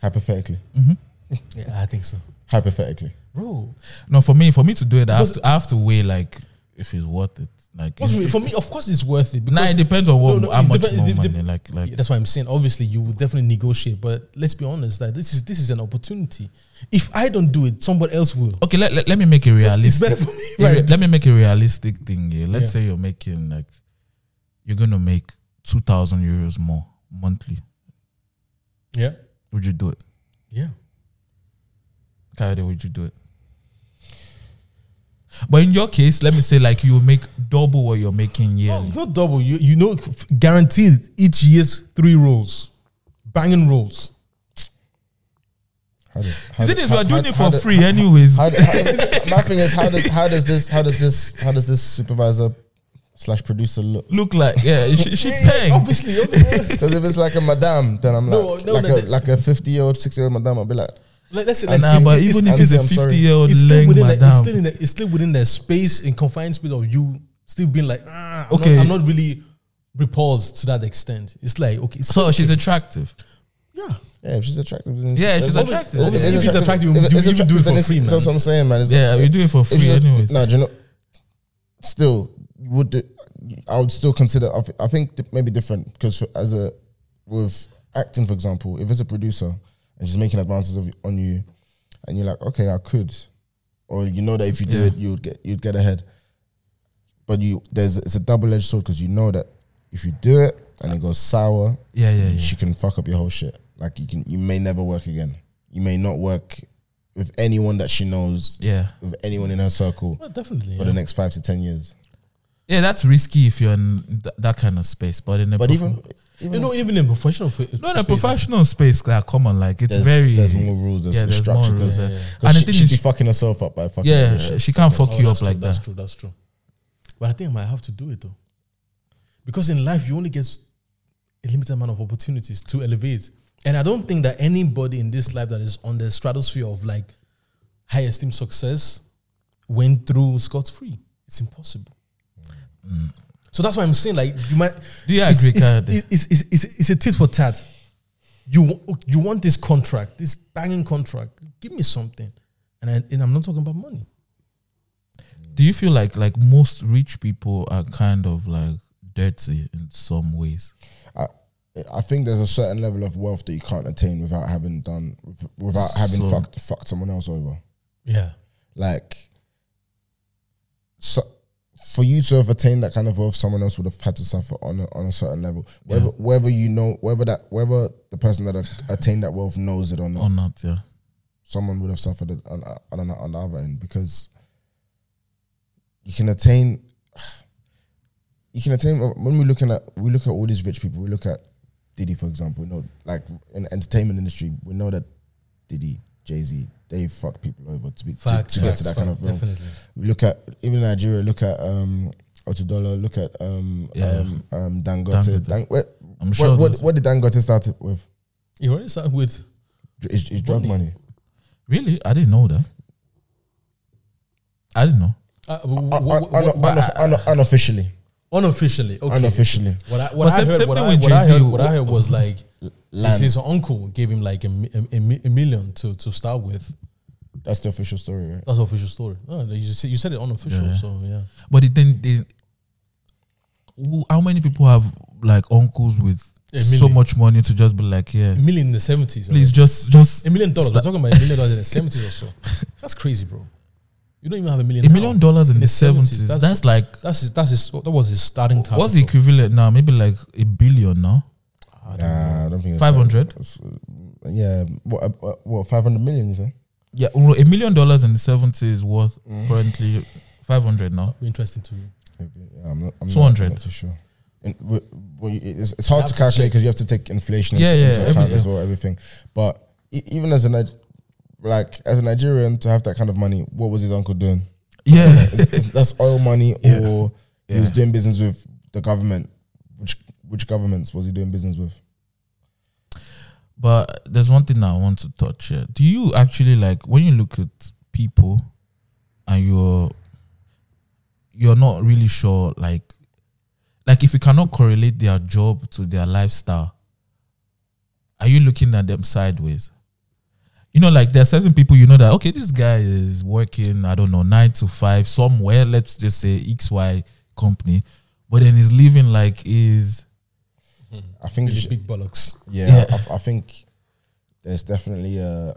Hypothetically. Mm-hmm. Yeah, I think so, Hypothetically. bro. No, for me, for me to do it, I have Because- to, I have to weigh like if it's worth it. Like, it- for me, of course, it's worth it. nah, Because it depends on what, No, no, how much depen- more money. like, like Yeah, that's why I'm saying. Obviously, you will definitely negotiate, but let's be honest. That this is this is an opportunity. If I don't do it, somebody else will. okay. Let, let, let me make a It's realistic. better for me. if a I re- let me make a realistic thing here. Let's Yeah. say you're making like you're gonna make two thousand euros more monthly. Yeah, Would you do it? yeah. Kayode, would you do it? But in your case, let me say like you make double what you're making No, yearly. it's not double. You you know, guaranteed each year's three rolls, banging rolls. How does, how The thing is, we're doing it for does- free anyways. How, how, my thing is, how does how does this how does this how does this supervisor slash producer look? Look like yeah, is she, she Yeah, yeah, paying? Obviously, obviously. Because if it's like a madame, then I'm like No, no, like no, a the- like a fifty year old, sixty year old madame. I'll be like, Let- let's say, Ah, let's nah, say but it's- even it's- if it's a I'm sorry. fifty year old it's still within the, it's still in the, it's still within the space in confined space of you still being like ah, I'm Okay. not, I'm not really repulsed to that extent. It's like okay, it's so still she's attractive. yeah. yeah, if she's attractive, then Yeah, if she's attractive. if- Obviously, if she's attractive, you if do- it's you do it for free, man. That's what I'm saying, man. It's- Yeah, we do it for free anyways. No, do you know? Still, would do, I would still consider. I, thi- I think th- maybe different because as a with acting, for example, if it's a producer and she's making advances of, on you, and you're like, okay, I could, or you know that if you do Yeah. it, you'd get you'd get ahead. But you there's it's a double edged sword because you know that if you do it and it goes sour, Yeah, yeah, yeah. she can fuck up your whole shit. Like you can, you may never work again. You may not work with anyone that she knows, Yeah, with anyone in her circle Well, definitely. for yeah. the next five to ten years. yeah. That's risky if you're in th- that kind of space. But in a But even, even you know, even in professional, fa- no, in a professional space, like common, like it's there's, very there's more rules, there's yeah, there's structure. more rules. Because Yeah, yeah. And the she, thing she'd be fucking herself up by fucking Yeah, other shit. she can't So- fuck you oh, that's up true, like that's that. That's true. That's true. But I think I might have to do it though, because in life you only get a limited amount of opportunities to elevate, and I don't think that anybody in this life that is on the stratosphere of like high esteem success went through scot free. It's impossible. Mm. So that's why I'm saying like you might. Do you it's, agree, it's, Kayode? it's, it's, it's, it's a tit for tat. You you want this contract, this banging contract? Give me something, and, I, and I'm not talking about money. Do you feel like like most rich people are kind of like dirty in some ways? I think there's a certain level of wealth that you can't attain without having done without having So- fucked fucked someone else over. Yeah. Like, so for you to have attained that kind of wealth, someone else would have had to suffer on a, on a certain level. Whether whether you know whether that whether the person that attained that wealth knows it or not, or not. Yeah. someone would have suffered it on, on, on the other end because you can attain. You can attain when we're looking at we look at all these rich people. We look at Diddy, for example. You know, like in the entertainment industry, we know that Diddy, Jay Z, they fuck people over to be to, Facts, to get facts, to that kind of facts, wealth. definitely. Look at even Nigeria. Look at um, Otedola. Look at um, Yeah. um, um, Dangote. Dangote. Dan, what, I'm sure. what, what, those- what did Dangote start with? You already started with Is, is drug Money. money. really, I didn't know that. I didn't know. uh, unofficially, unofficially. Okay. unofficially, What I, what But I heard, what I, what I heard, what I heard was like his, land. his uncle gave him like a, a, a a million to, to start with. That's the official story, right? That's the official story. Oh, you, said, you said it unofficial, Yeah. so yeah. But it then, they, how many people have like uncles with so much money to just be like, yeah, A million in the seventies. please just just A million dollars. We're talking about a million dollars in the seventies or so. That's crazy, bro. You don't even have a million. a now. million dollars in, In the the 70s, seventies. that's- That's, like That's his, that's his, that was his starting capital. what's the equivalent now? Maybe like a billion now. I don't. Nah, I don't think it's 500? It's, uh, Yeah, what? uh, uh, What? Five hundred million? You say? Yeah, well, a million dollars in the seventies is worth Mm. currently five hundred now. Be interesting to Maybe. Yeah, I'm not. I'm not- 200. I'm not too sure. And w- well, it's, it's hard have to to calculate check. because you have to take inflation Yeah, into, yeah, into account everything. as well, everything. But e- even as a Nig- like as a Nigerian to have that kind of money, what was his uncle doing? Yeah, Is- is- That's oil money, Yeah. or he was doing business with the government. Which governments was he doing business with? but there's one thing that I want to touch here. Do you actually like when you look at people and you're you're not really sure like like if you cannot correlate their job to their lifestyle, are you looking at them sideways? You know, like there are certain people you know that okay, this guy is working, I don't know, nine to five somewhere, let's just say XY company, but then he's living like is I think you Really should- big bollocks. Yeah, Yeah. I, I think there's definitely a.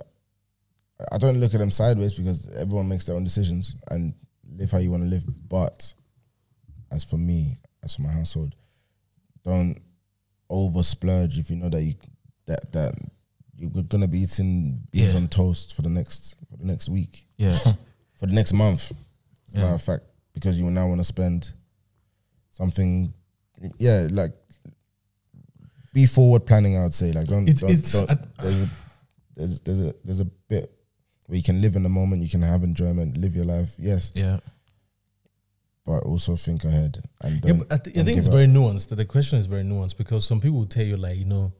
I don't look at them sideways because everyone makes their own decisions and live how you want to live. But as for me, as for my household, don't over splurge if you know that you that that you're gonna be eating beans Yeah. on toast for the next for the next week yeah. for the next month. As a Yeah. matter of fact, because you now want to spend something, yeah, like be forward planning. I would say, like don't, It's- don't, it's- don't- I- there's, a, there's there's a there's a bit where you can live in the moment, you can have enjoyment, live your life, yes, Yeah. but also think ahead and Yeah, don't, but I, th- I don't think it's up. very nuanced. That the question is very nuanced because some people will tell you like, you know,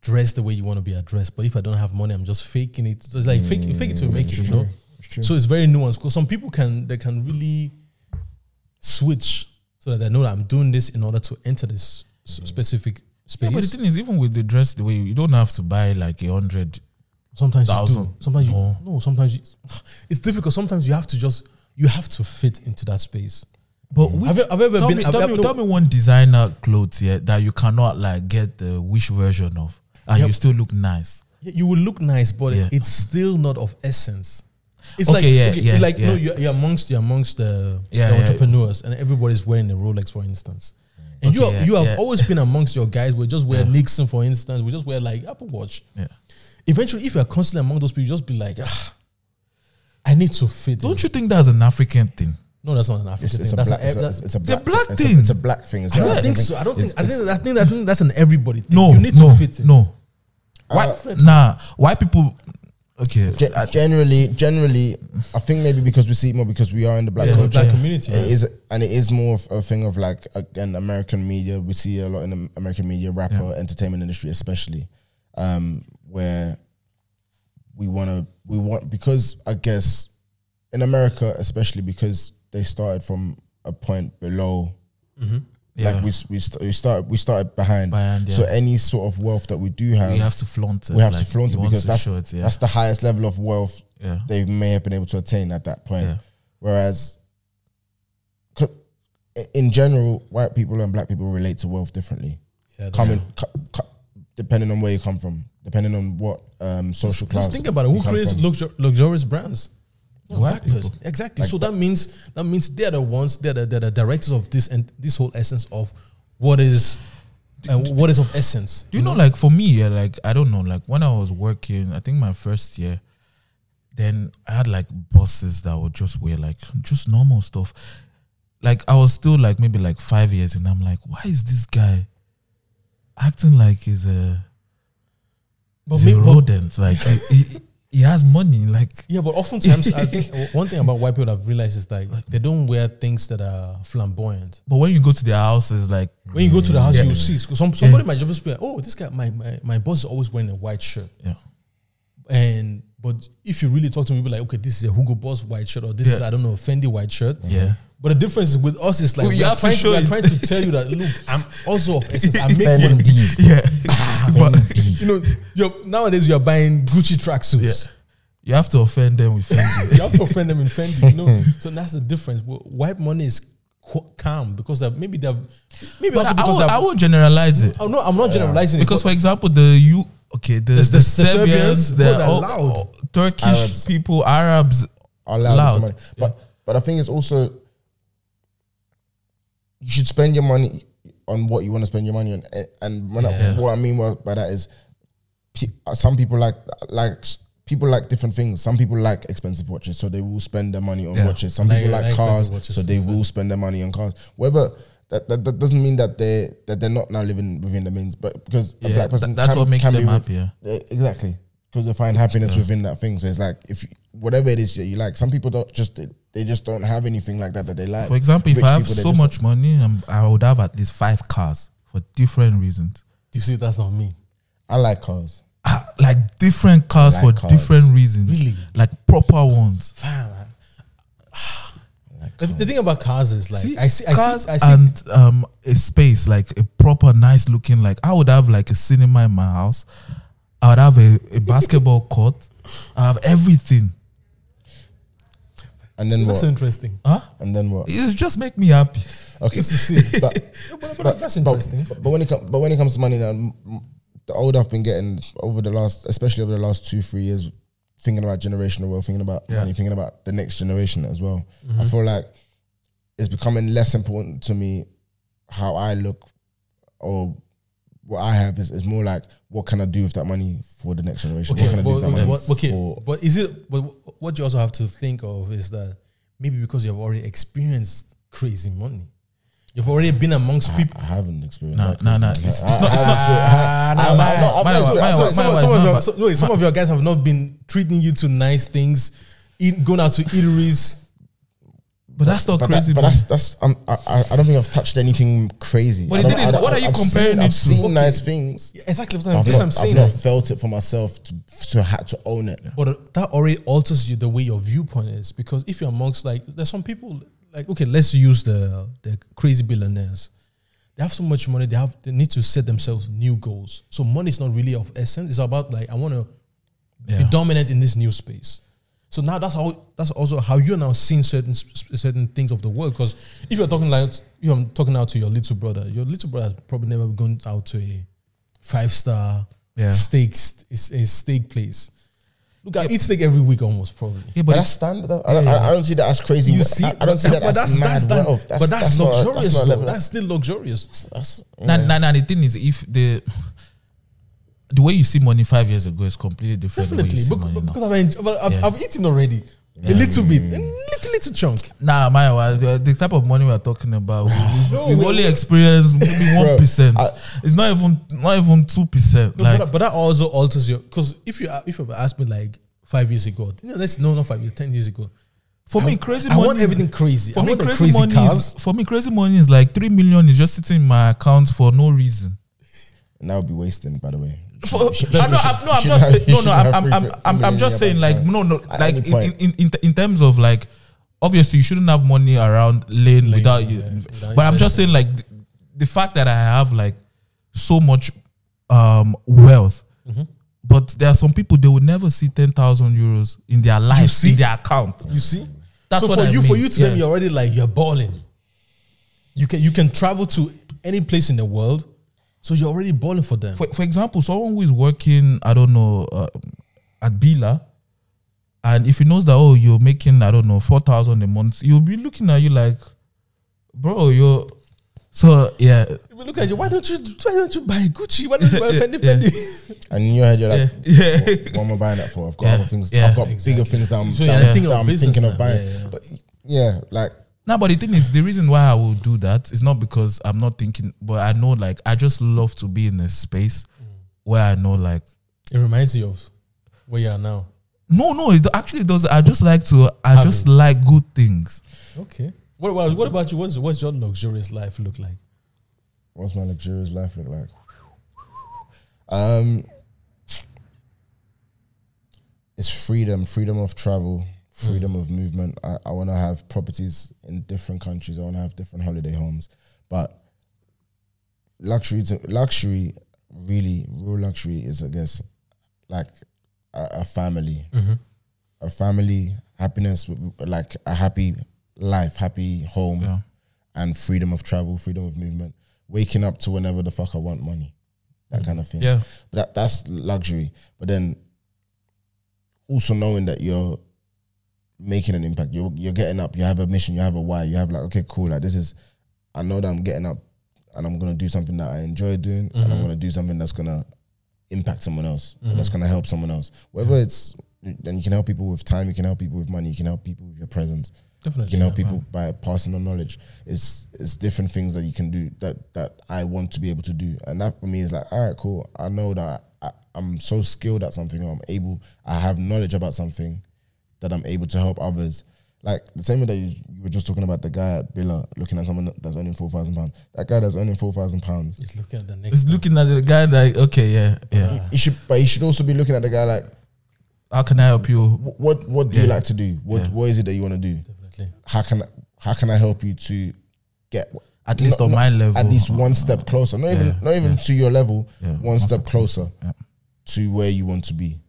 dress the way you want to be addressed. But if I don't have money, I'm just faking it. So it's like fake, fake it to Mm, make it's it. You know. It's. So it's very nuanced because some people can they can really switch so that they know that I'm doing this in order to enter this s- specific Yeah, but the thing is, even with the dress, the way you don't have to buy like a hundred. sometimes you do. thousand Sometimes you more. no. Sometimes you, it's difficult. Sometimes you have to just you have to fit into that space. But mm. Have you, have you ever tell been? me, have tell, me, ever- tell me one designer clothes here that you cannot like get the wish version of, and Yep. you still look nice. Yeah, you will look nice, but Yeah. it's still not of essence. It's Okay, like yeah, okay, yeah, like no, you're, you're amongst you're amongst the, Yeah, the yeah. entrepreneurs, and everybody's wearing a Rolex, for instance. And you Okay, have, yeah, you have yeah. always been amongst your guys. We just wear Yeah. Nixon, for instance. We just wear like Apple Watch. Yeah. Eventually, if you're constantly among those people, you just be like, ah, I need to fit. Don't you think that's an African thing? No, that's not an African it's, it's thing. a That's black, it's, a, that's- it's a It's a black, black it's thing. it's a black thing as I don't think think so. I don't think. it's- I think. I think. I think that's an everybody thing. No, you need no, to fit in. no. Why? Uh, nah. Why people? Okay. Ge- generally, generally, I think maybe because we see it more because we are in the black Yeah, culture. black community. It is, and it is more of a thing of like again American media. We see a lot in the American media, rapper, entertainment industry, especially, um, where we want to we want because I guess in America, especially because they started from a point below. Yeah. Like we we, st- we started we started behind. Behind, So any sort of wealth that we do have, we have to flaunt it. we have to flaunt it because that's show it, yeah. that's the highest level of wealth yeah. they may have been able to attain at that point. Yeah. Whereas, in general, white people and black people relate to wealth differently. Yeah, Coming, true. co- co- depending on where you come from, depending on what um, social class. Just think about it. Who creates luxur- luxurious brands? Black people. person. Exactly. so that means that means they're the ones. They're the, they're the directors of this and this whole essence of what is uh, what is of essence. Do you know, like for me, yeah, like I don't know, like when I was working, I think my first year, then I had like bosses that would just wear like just normal stuff. Like I was still like maybe like five years, and I'm like, why is this guy acting like he's a, But me- but- rodent? Like he, he, he has money. Like Yeah, but oftentimes I think one thing about white people I've realized is like they don't wear things that are flamboyant. but when you go to their houses, like When you go to the house, Yeah. you see some somebody might just be like, "Oh, this guy, my, my my boss is always wearing a white shirt." yeah, And but if you really talk to people like, "Okay, this is a Hugo Boss white shirt," or this is I don't know Fendi white shirt, yeah. But the difference is with us is like Well, we are have to trying, we are trying to tell you that look, I'm also of essence. I make money. Fendi. Yeah, You know, you're nowadays you're buying Gucci tracksuits. yeah, you have to offend them with Fendi. You have to offend them in Fendi. You know, so that's the difference. Well, White money is calm because they've, maybe they've maybe but also I, because won't, I won't generalize it. Oh, no, I'm not generalizing because it, for example the you okay the, the, the- the Serbians, Serbians bro, they're all- loud. all Turkish Arabs. people Arabs are allowed Loud. the money. But but I think it's also you should spend your money on what you want to spend your money on. And when I, what I mean by by that is, pe- some people like like people like different things. Some people like expensive watches, so they will spend their money on Yeah. watches. Some Like- people like, like cars, so they too, will spend their money on cars. Whether that, that, that doesn't mean that they that they're not now living within the means, but because a black person tha- that's can- what makes can be them ri- happier yeah, exactly. Because they find happiness within that thing. So it's like if you, whatever it is that you like, some people don't just they just don't have anything like that that they like. for example if I have people, so just- much money um, I would have at least five cars for different reasons you see, that's not me. I like cars. Ah, like different cars Like for cars. different reasons Really? like proper ones Fam, man. Like The, the thing about cars is like see, I see, I cars see, I see. and um a space like a proper nice looking like I would have like a cinema in my house I would have a, a basketball court I have everything and then that's what? interesting. huh And then what? it just make me happy Okay, Just to see. but, but, but but that's interesting. But, but when it comes, but when it comes to money, now, m- m- the older I've been getting over the last, especially over the last two three years, thinking about generational wealth, thinking about Yeah. money, thinking about the next generation as well. I mm-hmm. feel like it's becoming less important to me how I look or what I have is, is more like what can I do with that money for the next generation? Okay, what can I do with that money but- okay, for but is it? But what you also have to think of is that maybe because you have already experienced crazy money, you've already been amongst people. I haven't experienced Nah, that. nah, nah, crazy. it's- I- not- I- it's I- not- I- nah, I- I've I've My- not my- experienced- my- So, so- some, my- some my- of your, so, wait, some of your guys have not been treating you to nice things, eat, going out to eateries. but that's not but crazy That, but that's that's um, I, I I don't think I've touched anything crazy. But I the don't- thing is, I what are you I've comparing seen, it I've to? seen Okay. nice things. Yeah, exactly. What I've I'm, not, I'm I've not felt it for myself to to ha- to own it. But that already alters you the way your viewpoint is because if you're amongst like there's some people like okay let's use the the crazy billionaires. They have so much money they have they need to set themselves new goals. So money is not really of essence. It's about like I want to be dominant in this new space. So now that's how that's also how you're now seeing certain certain things of the world. Because if you're talking like you're talking out to your little brother your little brother has probably never gone out to a five star Yeah. steak st- a steak place look I eat steak every week almost probably yeah, But but that's standard. though. I don't, I, I don't see that as crazy. you see, I, I don't see that but as mad wealth. but that's, not- luxurious. not a though. That's still luxurious. That's, Nah, yeah. nah, nah, the thing is, if the the way you see money five years ago is completely different. than the way you Definitely, see bec- money now. because I've, I've, Yeah. I've eaten already a little bit, a mm. little little chunk. Nah, my uh, well, the, type of money we're talking about, we, we've, No, we've we- only experienced maybe one percent. It's not even not even two percent. No, Like but, but that also alters your because if you if you have asked me like five years ago, you know, let's no not five years, ten years ago. for I, me, crazy I money. want everything crazy. For I me, crazy, crazy money cars. is for me crazy money is like three million is just sitting in my account for no reason. And that would be wasting, by the way. For, You should- I know, you should- I'm, no, I'm not have- saying, no, no, I'm, I'm, I'm, I'm, I'm just saying, like, no, no, like in, in, in, in terms of like, obviously, you shouldn't have money around laying Laying, without yeah, you. but I'm just saying, like, the, the fact that I have like so much um wealth, Mm-hmm. but there are some people they would never see ten thousand euros in their life see? in their account. You see, That's so what for I you, for you to them, you're already like you're balling. You can you can travel to any place in the world So you're already balling for them. For, for example, someone who is working, I don't know, uh, at Billa, and if he knows that oh you're making I don't know four thousand a month, he'll be looking at you like, bro, you're. So yeah, People look at you. Why don't you? Why don't you buy Gucci? Why don't you buy Fendi? Yeah. Fendi? And in your head, you're like, yeah, yeah. what, what am I buying that for? I've got Yeah, other things. yeah, I've got exactly. bigger things that I'm, So that you're I'm- thinking that of I'm business thinking of buying. Yeah, yeah. But yeah, like No, but the thing is, the reason why I will do that is not because I'm not thinking, but I know like I just love to be in a space where I know like It reminds you of where you are now. no, no, it actually does. I just like to. I Have just it. like good things. Okay. What about what about you? What's what's your luxurious life look like? what's my luxurious life look like? Um, it's freedom, freedom of travel, freedom of movement. I, I want to have properties in different countries. I want to have different holiday homes, but luxury, to, luxury, really, real luxury is, I guess, like a, a family, mm-hmm. a family, happiness, like a happy life, happy home Yeah. and freedom of travel, freedom of movement, waking up to whenever the fuck I want money, that mm-hmm. kind of thing. Yeah. But that that's luxury. But then also knowing that you're making an impact, you're you're getting up, you have a mission, you have a why, you have like, okay, cool, like this is I know that I'm getting up and I'm gonna do something that I enjoy doing and I'm mm-hmm. gonna do something that's gonna impact someone else, or that's gonna help someone else. Whether it's then you can help people with time, you can help people with money, you can help people with your presence. Definitely. You can help yeah. people by passing on knowledge. It's it's different things that you can do that that I want to be able to do, and that for me is like, all right, cool. I know that I, I'm so skilled at something, or I'm able. I have knowledge about something that I'm able to help others. Like the same way that you, you were just talking about the guy at Billa looking at someone that's earning four thousand pounds. That guy that's earning four thousand pounds, He's looking at the next. It's looking at the guy like, okay, yeah, yeah. he should, but he should also be looking at the guy like, How can I help you? what what do you like to do? What Yeah. what is it that you want to do? Definitely. How can how can I help you to get At least not- on not- my level. at least one step closer. Not even not even yeah. to your level. Yeah, one step closer Yeah. to where you want to be.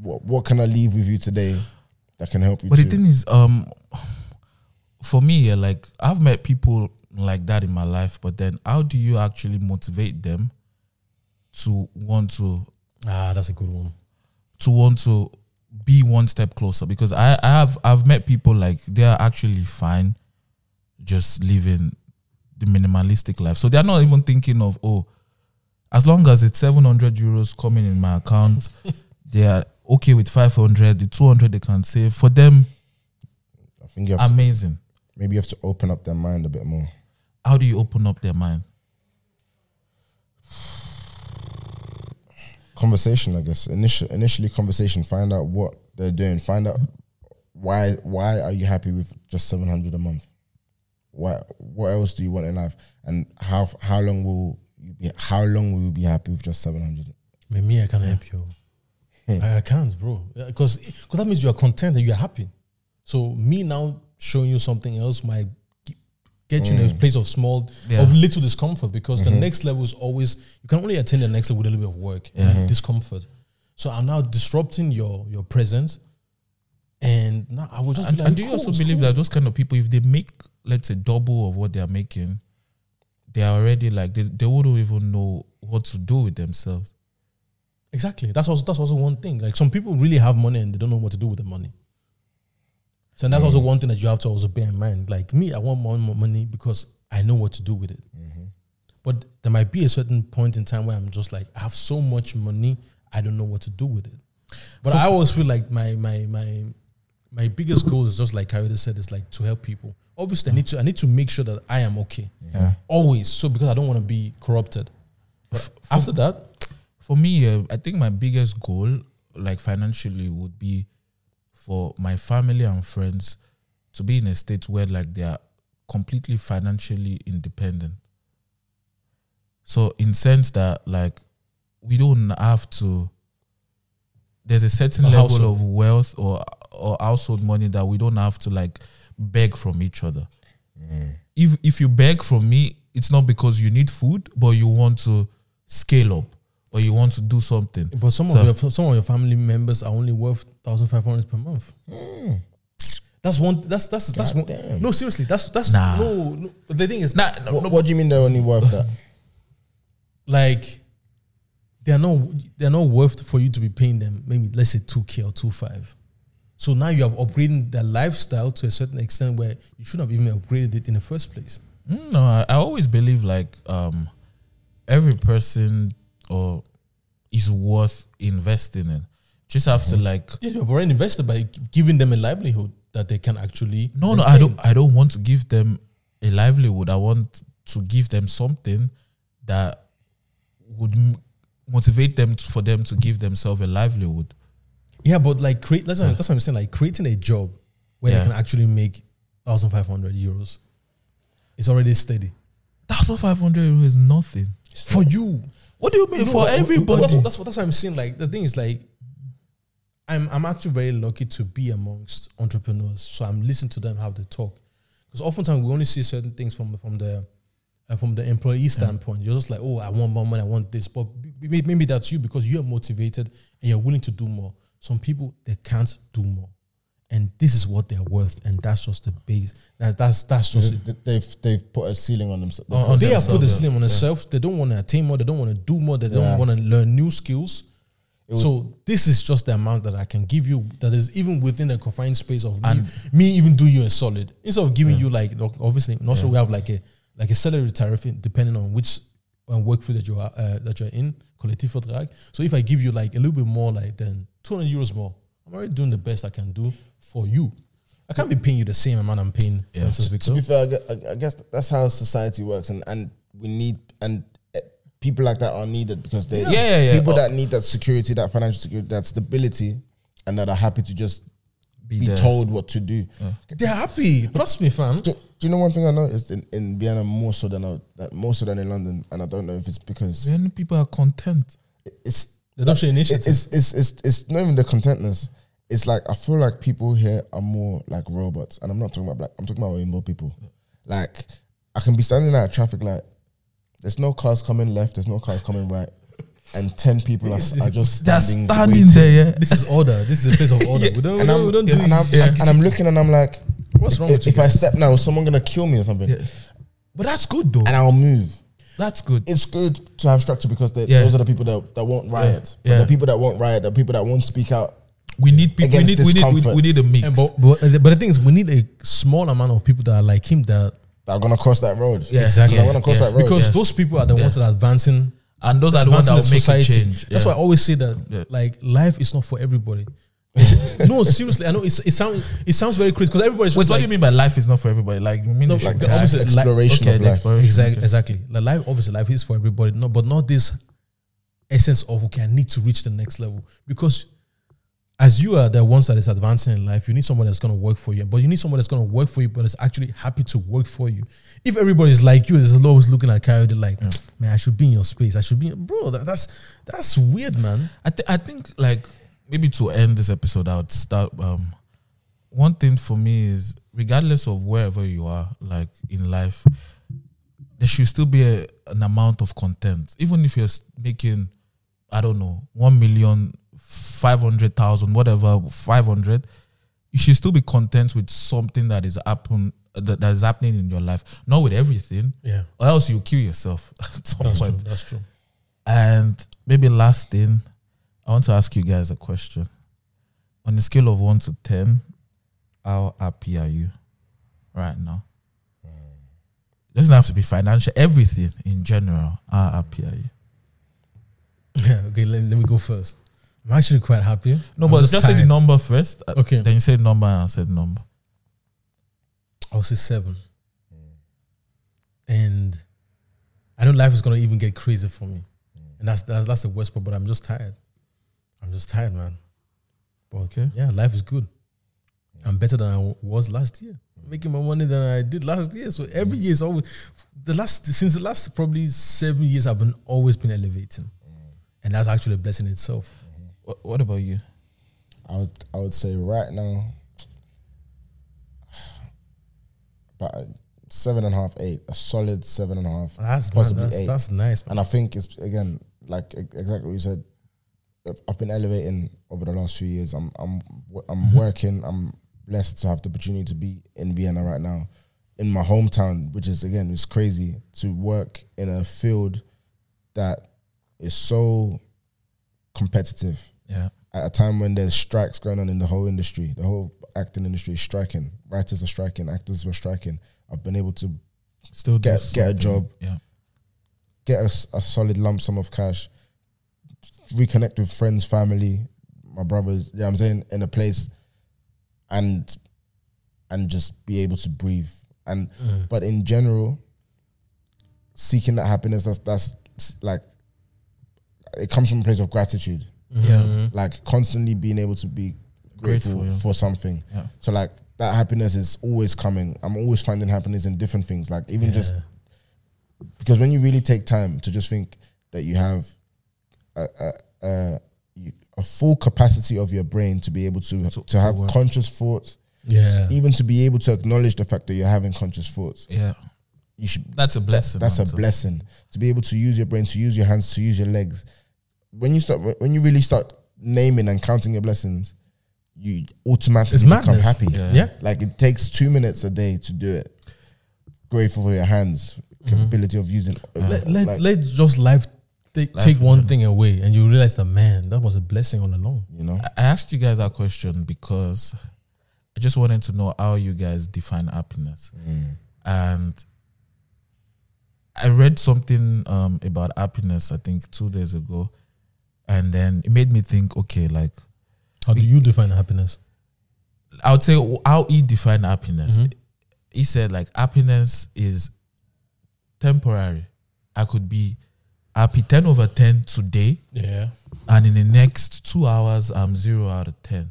What what can I leave with you today that can help you? But the thing is, um, for me, yeah, like I've met people like that in my life, but then how do you actually motivate them to want to Ah, that's a good one. to want to be one step closer? Because I, I have I've met people like they are actually fine, just living the minimalistic life. So they're not even thinking of oh, as long as it's seven hundred euros coming in my account, they are okay with five hundred. The two hundred they can save for them, I think you have to, amazing. maybe you have to open up their mind a bit more. how do you open up their mind? Conversation, I guess. Initial, initially, conversation. Find out what they're doing. Find out why why are you happy with just seven hundred a month? Why what else do you want in life? And how how long will you be? How long will you be happy with just seven hundred? Maybe me, I can help you. I, I can't, bro. Uh, because because that means you are content and you are happy. So me now showing you something else might get you in a mm. place of small Yeah. of little discomfort because the mm-hmm. next level is always you can only attain the next level with a little bit of work and mm-hmm. discomfort. So I'm now disrupting your your presence, and now I will just And, like, and do you cool, also believe cool. that those kind of people, if they make let's say double of what they are making, they are already like they, they wouldn't even know what to do with themselves. Exactly. That's also that's also one thing. Like some people really have money and they don't know what to do with the money. So that's also mm. one thing that you have to also bear in mind. Like me, I want more, money because I know what to do with it. Mm-hmm. But there might be a certain point in time where I'm just like, I have so much money, I don't know what to do with it. But I always feel like my my my my biggest goal is just like Kayode said, is like to help people. Obviously, I need to I need to make sure that I am okay. Yeah. Always. So because I don't want to be corrupted. But after that, For me, uh, I think my biggest goal, like financially, would be for my family and friends to be in a state where like they are completely financially independent. So in sense that like we don't have to there's a certain A level household. of wealth or or household money that we don't have to like beg from each other. If if you beg from me, it's not because you need food, but you want to scale up or you want to do something. But some So- of your some of your family members are only worth thousand five hundred per month. That's one. That's that's that's one. Goddamn. No, seriously, that's that's Nah. no, no. But the thing is, Nah, no, What, no, what do you mean they're only worth that? like they're not they're not worth for you to be paying them maybe let's say two k or two five. So now you have upgraded their lifestyle to a certain extent where you shouldn't have even upgraded it in the first place. Mm, No, I, I always believe like um every person or is worth investing in. Just have to mhm. like Yeah, you've already invested by giving them a livelihood that they can actually. no no I don't I don't want to give them a livelihood. I want to give them something that would m- motivate them to, for them to give themselves a livelihood. Yeah, but like create. That's, what, that's what I'm saying. Like creating a job where Yeah. they can actually make thousand five hundred euros. It's already steady Thousand five hundred euro is nothing. for you. What do you mean No, for everybody? That's, what- that's that's what I'm saying. Like the thing is like, I'm I'm actually very lucky to be amongst entrepreneurs. So I'm listening to them how they talk, because oftentimes we only see certain things from from the uh, from the employee standpoint. You're just like, oh, I want more money, I want this, but maybe, maybe that's you because you are motivated and you're willing to do more. Some people they can't do more, and this is what they're worth, and that's just the base. That's that's that's just it. They- They've they've put a ceiling on themselves. On- on they have put the themselves, slim on themselves. They don't want to attain more. They don't want to do more. They don't want to learn new skills. would- so this is just the amount that I can give you. That is even within the confined space of me, me even doing you a solid. Instead of giving you like obviously, not sure we have like a like a salary tariff depending on which um, work field that you are uh, that you're in, collective vertrag. So if I give you like a little bit more, like then 200 euros more, I'm already doing the best I can do for you. I can't be paying you the same amount I'm paying, Yeah. instance, To be fair, I gue- I, I guess that's how society works, and and we need and eh, people like that are needed because they Yeah, yeah, yeah. people Oh. that need that security, that financial security, that stability, and that are happy to just Be be told what to do. They're happy. Trust me, fam. Do, do you know one thing I noticed in, in Vienna more so than I, that more so than in London, and I don't know if it's because Then people are content. it's They don't show initiative. it's, it's it's it's not even the contentness. It's like I feel like people here are more like robots, and I'm not talking about black. I'm talking about rainbow people. Like I can be standing at a traffic light. There's no cars coming left. There's no cars coming right, and ten people are, are just They're standing, standing there, yeah. This is order. This is a place of order. We don't, we And don't, I'm, we don't do and, I'm, it. and I'm looking and I'm like, What's wrong with if, you if I step now, is someone gonna kill me or something? Yeah. But that's good though. And I'll move. That's good. It's good to have structure because Yeah. those are the people that, that won't riot. But Yeah. the people that won't riot, the people that won't speak out. We need people. We Against need, we need, we, discomfort. we need a mix. And but, but, uh, but the thing is, we need a small amount of people that are like him that That are gonna cross that road. Yeah, Exactly. I wanna cross that road. because yeah. those people are the ones that are advancing. and those are the ones that will the make a society. change. That's why I always say that Yeah. like life is not for everybody. No, seriously, I know it's, it sounds it sounds very crazy because everybody's Wait, just what like, do you mean by life is not for everybody? Like, you mean No, like the die? opposite. like- exploration okay, of the life. exploration. Exactly, okay. exactly. Like life, obviously, life is for everybody. No, but not this essence of okay, I need to reach the next level because as you are the ones that is advancing in life, you need someone that's going to work for you. But you need someone that's going to work for you, but is actually happy to work for you. If everybody's like you, is always looking at Kayode like, man, I should be in your space. I should be, bro. That, that's that's weird, man. I, th- I think like maybe to end this episode, I would start. Um, one thing for me is regardless of wherever you are, like in life, there should still be a, an amount of content, even if you're making, I don't know, one million, five hundred thousand, whatever, five hundred. You should still be content with something that is happen that, that is happening in your life, not with everything, Yeah, or else you kill yourself at some that's point. true. That's true. And maybe last thing, I want to ask you guys a question. On a scale of one to ten, how happy are you right now? Hmm. Doesn't have to be financial, everything in general. How happy are you? Yeah. Okay. Let, let me go first. I'm actually quite happy. No, I'm but just, say the number first. uh, Okay. Then you say the number and I said number. I'll say seven. And I know life is gonna even get crazy for me. And that's that's, that's the worst part, but I'm just tired. I'm just tired, man. But Okay. yeah, life is good. I'm better than I was last year. Making more money than I did last year. So every year is always the last since the last probably seven years I've been always been elevating. And that's actually a blessing itself. What, what about you? I would I would say right now, about seven and a half, eight, a solid seven and a half, That's man, possibly that's, eight. that's nice, man. And I think it's again like exactly what you said. I've been elevating over the last few years. I'm I'm I'm Mm-hmm. working. I'm blessed to have the opportunity to be in Vienna right now, in my hometown, which is again it's crazy to work in a field that is so competitive Yeah. at a time when there's strikes going on in the whole industry, the whole acting industry is striking. Writers are striking, actors were striking. I've been able to Still Get- get a job. Yeah. get a solid lump sum of cash, reconnect with friends, family, my brothers. Yeah, I'm saying in a place, and and just be able to breathe. And but in general, seeking that happiness, that's that's like it comes from a place of gratitude. Yeah. Mm-hmm. Like constantly being able to be grateful, Grateful, yeah. for something. Yeah. So like that happiness is always coming. I'm always finding happiness in different things. Like even just because when you really take time to just think that you have a, a, a, you- a full capacity of your brain to be able to to, to have work. conscious thoughts, Yeah. even to be able to acknowledge the fact that you're having conscious thoughts, Yeah. you should. That's a blessing. That's a blessing to be able to use your brain, to use your hands, to use your legs. When you start, when you really start naming and counting your blessings, you automatically It's become madness. happy. Yeah. Yeah. Like it takes two minutes a day to do it. Grateful for your hands, mm-hmm. capability of using. Uh, let, let, like, let just life take, Life take one alone. thing away and you realize that, man, that was a blessing all along. you know, I I asked you guys that question because I just wanted to know how you guys define happiness. Mm. And I read something um, about happiness, I think two days ago. And then it made me think, okay, like How do you define happiness? I would say how he defined happiness. Mhm. He said like happiness is temporary. I could be happy 10 over 10 today, Yeah. and in the next two hours, I'm zero out of 10.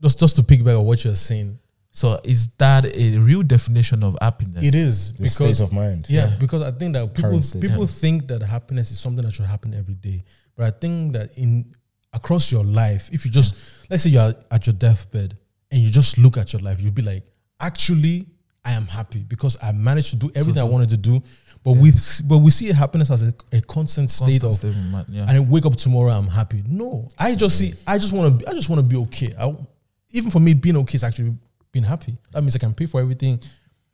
Just just to piggyback on what you're saying, So is that a real definition of happiness? it is the because state of mind. yeah, Yeah. because I think that people people Yeah. think that happiness is something that should happen every day. But I think that in across your life, if you just let's say you're at your deathbed and you just look at your life, you'll be like, actually, I am happy because I managed to do everything I wanted to do. But we but we see happiness as a, a constant state Constant of of yeah. and then wake up tomorrow I'm happy. No, I just see I just want to I just want to be okay. I, even for me, being okay is actually being happy. That means I can pay for everything.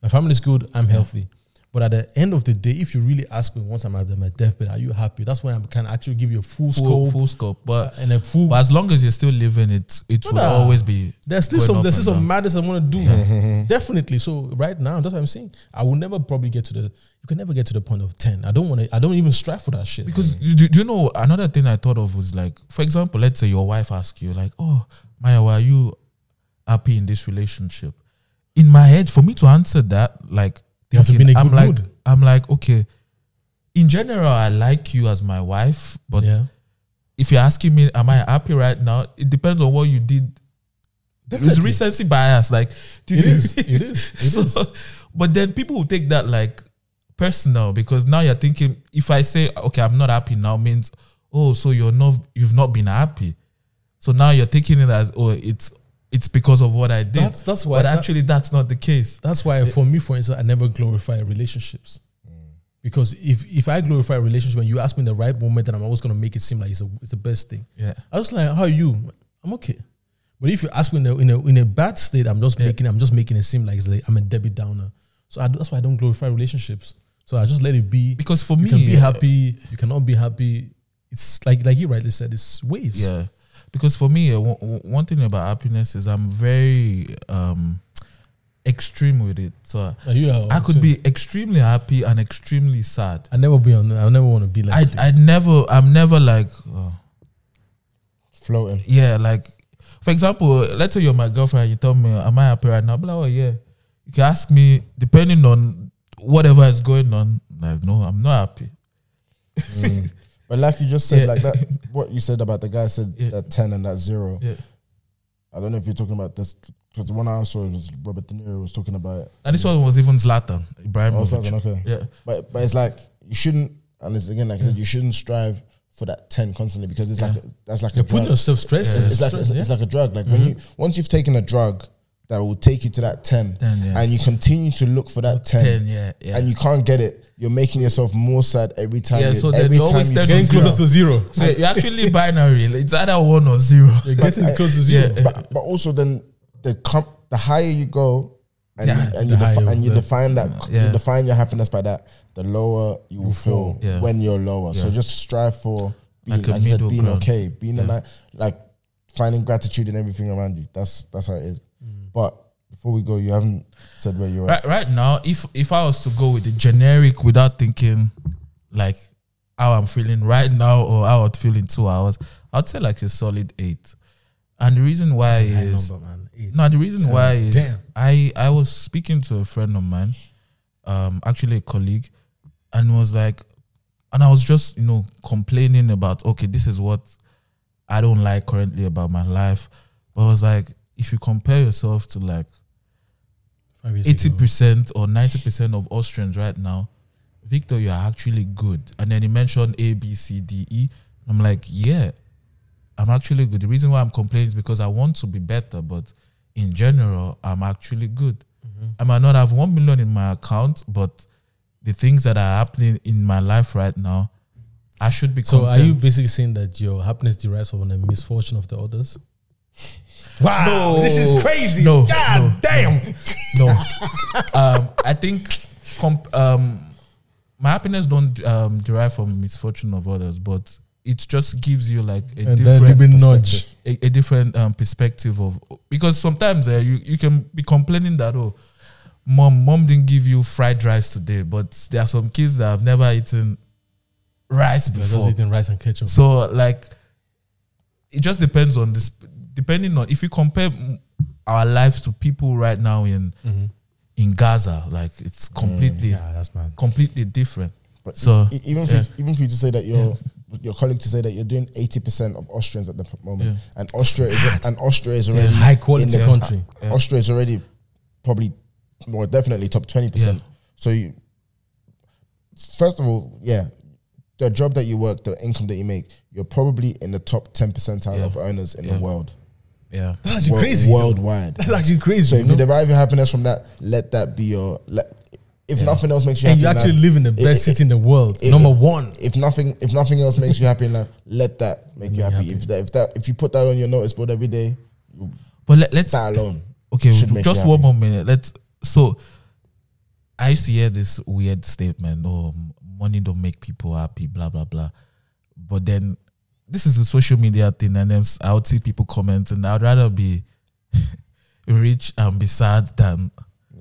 My family's good. I'm healthy. But at the end of the day, if you really ask me once I'm at my deathbed, are you happy? That's when I can actually give you a full, full, scope full scope. But, and a full. but as long as you're still living, it it will Brother, always be. there's still some there's still some madness I want to do. Definitely. So right now, that's what I'm saying. I will never probably get to the. You can never get to the point of ten. I don't want to. I don't even strive for that shit. Because do, do you know another thing I thought of was like, for example, let's say your wife asks you like, "Oh, Maya, are you happy in this relationship?" In my head, for me to answer that, like, You have to be in a I'm good like, mood. I'm like, okay. In general, I like you as my wife, but yeah, if you're asking me, am I happy right now? It depends on what you did. It's recency bias, like do It you- is. It is. It is. So- But then people will take that like personal because now you're thinking if I say okay, I'm not happy now means oh, so you're not you've not been happy. So now you're taking it as oh, it's it's because of what I did. That's that's why. but that- actually, that's not the case. That's why, for me, for instance, I never glorify relationships. Because if if I glorify a relationship and you ask me in the right moment, then I'm always gonna make it seem like it's a, it's the best thing. Yeah, I was like, "How are you?" I'm okay. But if you ask me in a in a, in a bad state, I'm just Yeah. making I'm just making it seem like, it's like I'm a Debbie Downer. So I, that's why I don't glorify relationships. So I just let it be. because for You me, can be uh, happy. You cannot be happy. It's like like you rightly said. It's waves. Yeah, because for me, uh, one- one one thing about happiness is I'm very um extreme with it. So Are you, uh, I could be extremely happy and extremely sad. I never be on. I never want to be like. I that. I never I'm never like oh, Floating. yeah like for example let's say you're my girlfriend and you tell me am I happy right now? I'll be like oh yeah. You can ask me depending on whatever is going on. Like no, I'm not happy. Mm. But like you just said, Yeah. like that, what you said about the guy said Yeah. that ten and that zero. Yeah. I don't know if you're talking about this because the one I saw was Robert De Niro was talking about it. And this one was even Zlatan Oh, Ibrahimovic. something, okay. Yeah. But but it's like you shouldn't, and it's again like I said, you shouldn't strive for that ten constantly because it's like Yeah. a, that's like You're a putting drug. yourself stress. It's, it's like it's, it's like a drug. Like when mm-hmm. you once you've taken a drug that will take you to that ten, Then, yeah. and you continue to look for that ten, 10, yeah, yeah. and you can't get it, you're making yourself more sad every time. Yeah, you, so every you time always you tend getting closer zero. to zero. so you're actually binary. like, It's either one or zero. You're getting I- close to zero. yeah. but, but also then the com- the higher you go and Yeah, you, and you, defi- higher and you the- define that Yeah. you define your happiness by that the lower you will feel Yeah. when you're lower. So just strive for being Like a like, you said, being ground. okay, being a Yeah. ni- like finding gratitude in everything around you. That's that's how it is. But before we go, you haven't said where you're at. Right, right now, if if I was to go with the generic without thinking like how I'm feeling right now or how I'd feel in two hours, I'd say like a solid eight. And the reason why High is number, man. Eight. no, the reason why is Damn. I I was speaking to a friend of mine, um, actually a colleague, and was like, and I was just you know complaining about okay, this is what I don't like currently about my life, but I was like, if you compare yourself to like eighty percent or ninety percent of Austrians right now, Victor, you are actually good. And then he mentioned A, B, C, D, E. I'm like, yeah, I'm actually good. The reason why I'm complaining is because I want to be better, but in general, I'm actually good. Mm-hmm. I might not have one million in my account, but the things that are happening in my life right now, I should be. So are you basically saying that your happiness derives from the misfortune of the others? Wow, No. this is crazy. No, God no, damn. no. um, I think comp- um, my happiness don't um, derive from misfortune of others, but it just gives you like a And different maybe nudge. a, a different um, perspective of because sometimes uh, you you can be complaining that oh mom mom didn't give you fried rice today, but there are some kids that have never eaten rice You're before. just eating rice and ketchup. So like, it just depends on this. Depending on if you compare mm, our lives to people right now in Mhm. in Gaza, like it's completely Yeah, that's man. completely different. But So, e- even for yeah. you, even for you to say that your your colleague to say that you're doing eighty percent of Austrians at the moment, Yeah. and Austria is and Austria is already High quality in the- country. Yeah. Austria is already probably well definitely top twenty percent. So you first of all, yeah, the job that you work, the income that you make, you're probably in the top ten percentile Yeah. of earners in Yeah. the world, Yeah, That's actually World- crazy. worldwide. That's actually crazy. So if you you know? derive your happiness from that, let that be your. Let, if Yeah. nothing else makes you and happy, you actually life- live in the best it- city in the world. it- Number one. if nothing if nothing else makes you happy in life, let that make Make you you happy. happy. If that if that if you put that on your notice board every day, but let, let's that alone. okay. Just one more minute. Let's. So, I used to hear this weird statement: "Oh, money don't make people happy." Blah blah blah. But then, this is a social media thing, and then s- I would see people comment, and I'd rather be rich and be sad than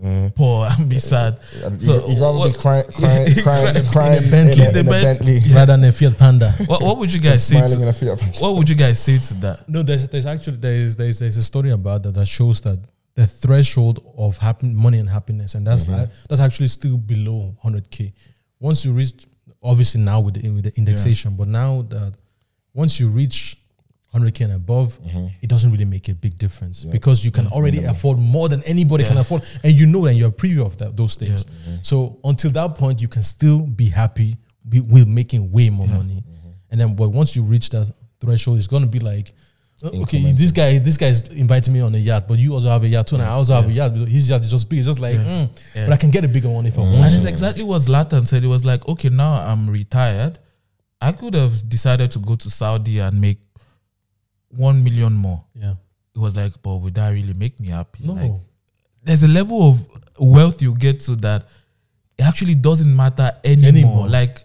mm. poor and be uh, sad. Uh, you'd, So you'd rather what- be crying, crying, crying, crying in a Bentley. in a, The Ben- Bentley, Rather than a Fiat Panda. What, what would you guys say? To, in a Fiat Panda. what would you guys say to that? No, there's there's actually there's there's there's a story about that that shows that the threshold of happy, money and happiness, and that's mm-hmm. uh, that's actually still below 100k. Once you reach, obviously now with the with the indexation, but now that once you reach 100k and above, it doesn't really make a big difference because you can already afford more than anybody can afford, and you know that you're a preview of that, those things. So until that point, you can still be happy be, with making way more money, and then but once you reach that threshold, it's gonna be like. uh, Okay, this guy, this guy's inviting me on a yacht, but you also have a yacht too, and I also have a yacht. but His yacht is just big. It's just like, mm, Yeah. but I can get a bigger one if I want And to. it's exactly what Zlatan said. It was like, okay, now I'm retired. I could have decided to go to Saudi and make one million more. Yeah, It was like, but would that really make me happy? no, Like, there's a level of wealth you get to that it actually doesn't matter anymore. Anymore. Like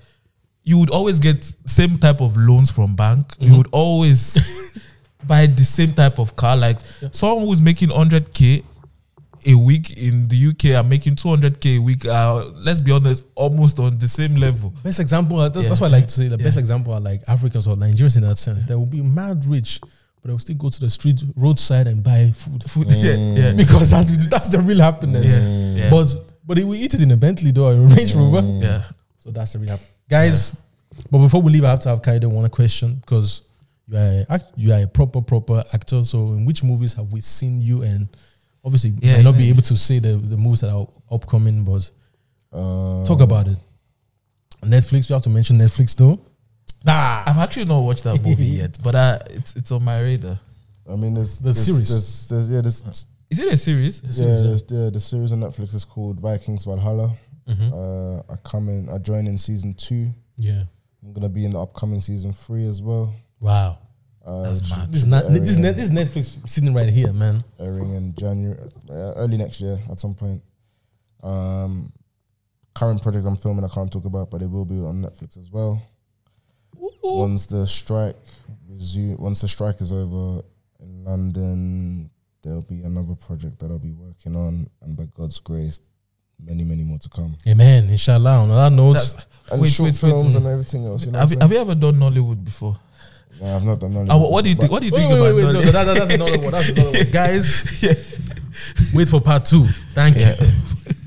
you would always get same type of loans from bank. Mm-hmm. You would always buy the same type of car. Like someone who's making 100k a week in the UK are making 200k a week. Uh, let's be honest, almost on the same level. best example. uh, That's, Yeah. that's why I like to say the Yeah. best example are like Africans or Nigerians in that sense. They will be mad rich, but they will still go to the street roadside and buy food. Food, yeah, yeah. because that's that's the real happiness. Yeah. But but they will eat it in a Bentley though, or a Range Rover. yeah. So that's the real hap- guys. But before we leave, I have to have Kayode one question because you are a, you are a proper proper actor. So in which movies have we seen you? And obviously, Yeah, may not be able to say the the movies that are upcoming, but Uh, talk about it. Netflix. You have to mention Netflix though. Nah, I've actually not watched that movie yet, but uh, it's it's on my radar. I mean, there's The there's, series. There's, there's, yeah, there's, Is it a series? yeah, series, yeah. yeah, the series on Netflix is called Vikings Valhalla. Mhm. Uh, I come in, I join in season two. yeah. I'm gonna be in the upcoming season three as well. Wow. Uh, That's mad. This not this is, this Netflix sitting right here, man. airing in January, uh, early next year at some point. Um, current project I'm filming, I can't talk about, but it will be on Netflix as well. Once the strike resume, once the strike is over in London, there'll be another project that I'll be working on, and by God's grace, many, many more to come. Amen. Inshallah. On that note, That's- And Wait, short wait, wait, films mm. and everything else. You know have, what you, I'm have you ever done Nollywood before? Saying? No, I've not done none Uh, what, what do you think? What do you wait, think wait, about wait, wait, no, Nollywood? that, that's another one. That's another one. Guys, wait for part two. Thank Yeah. you.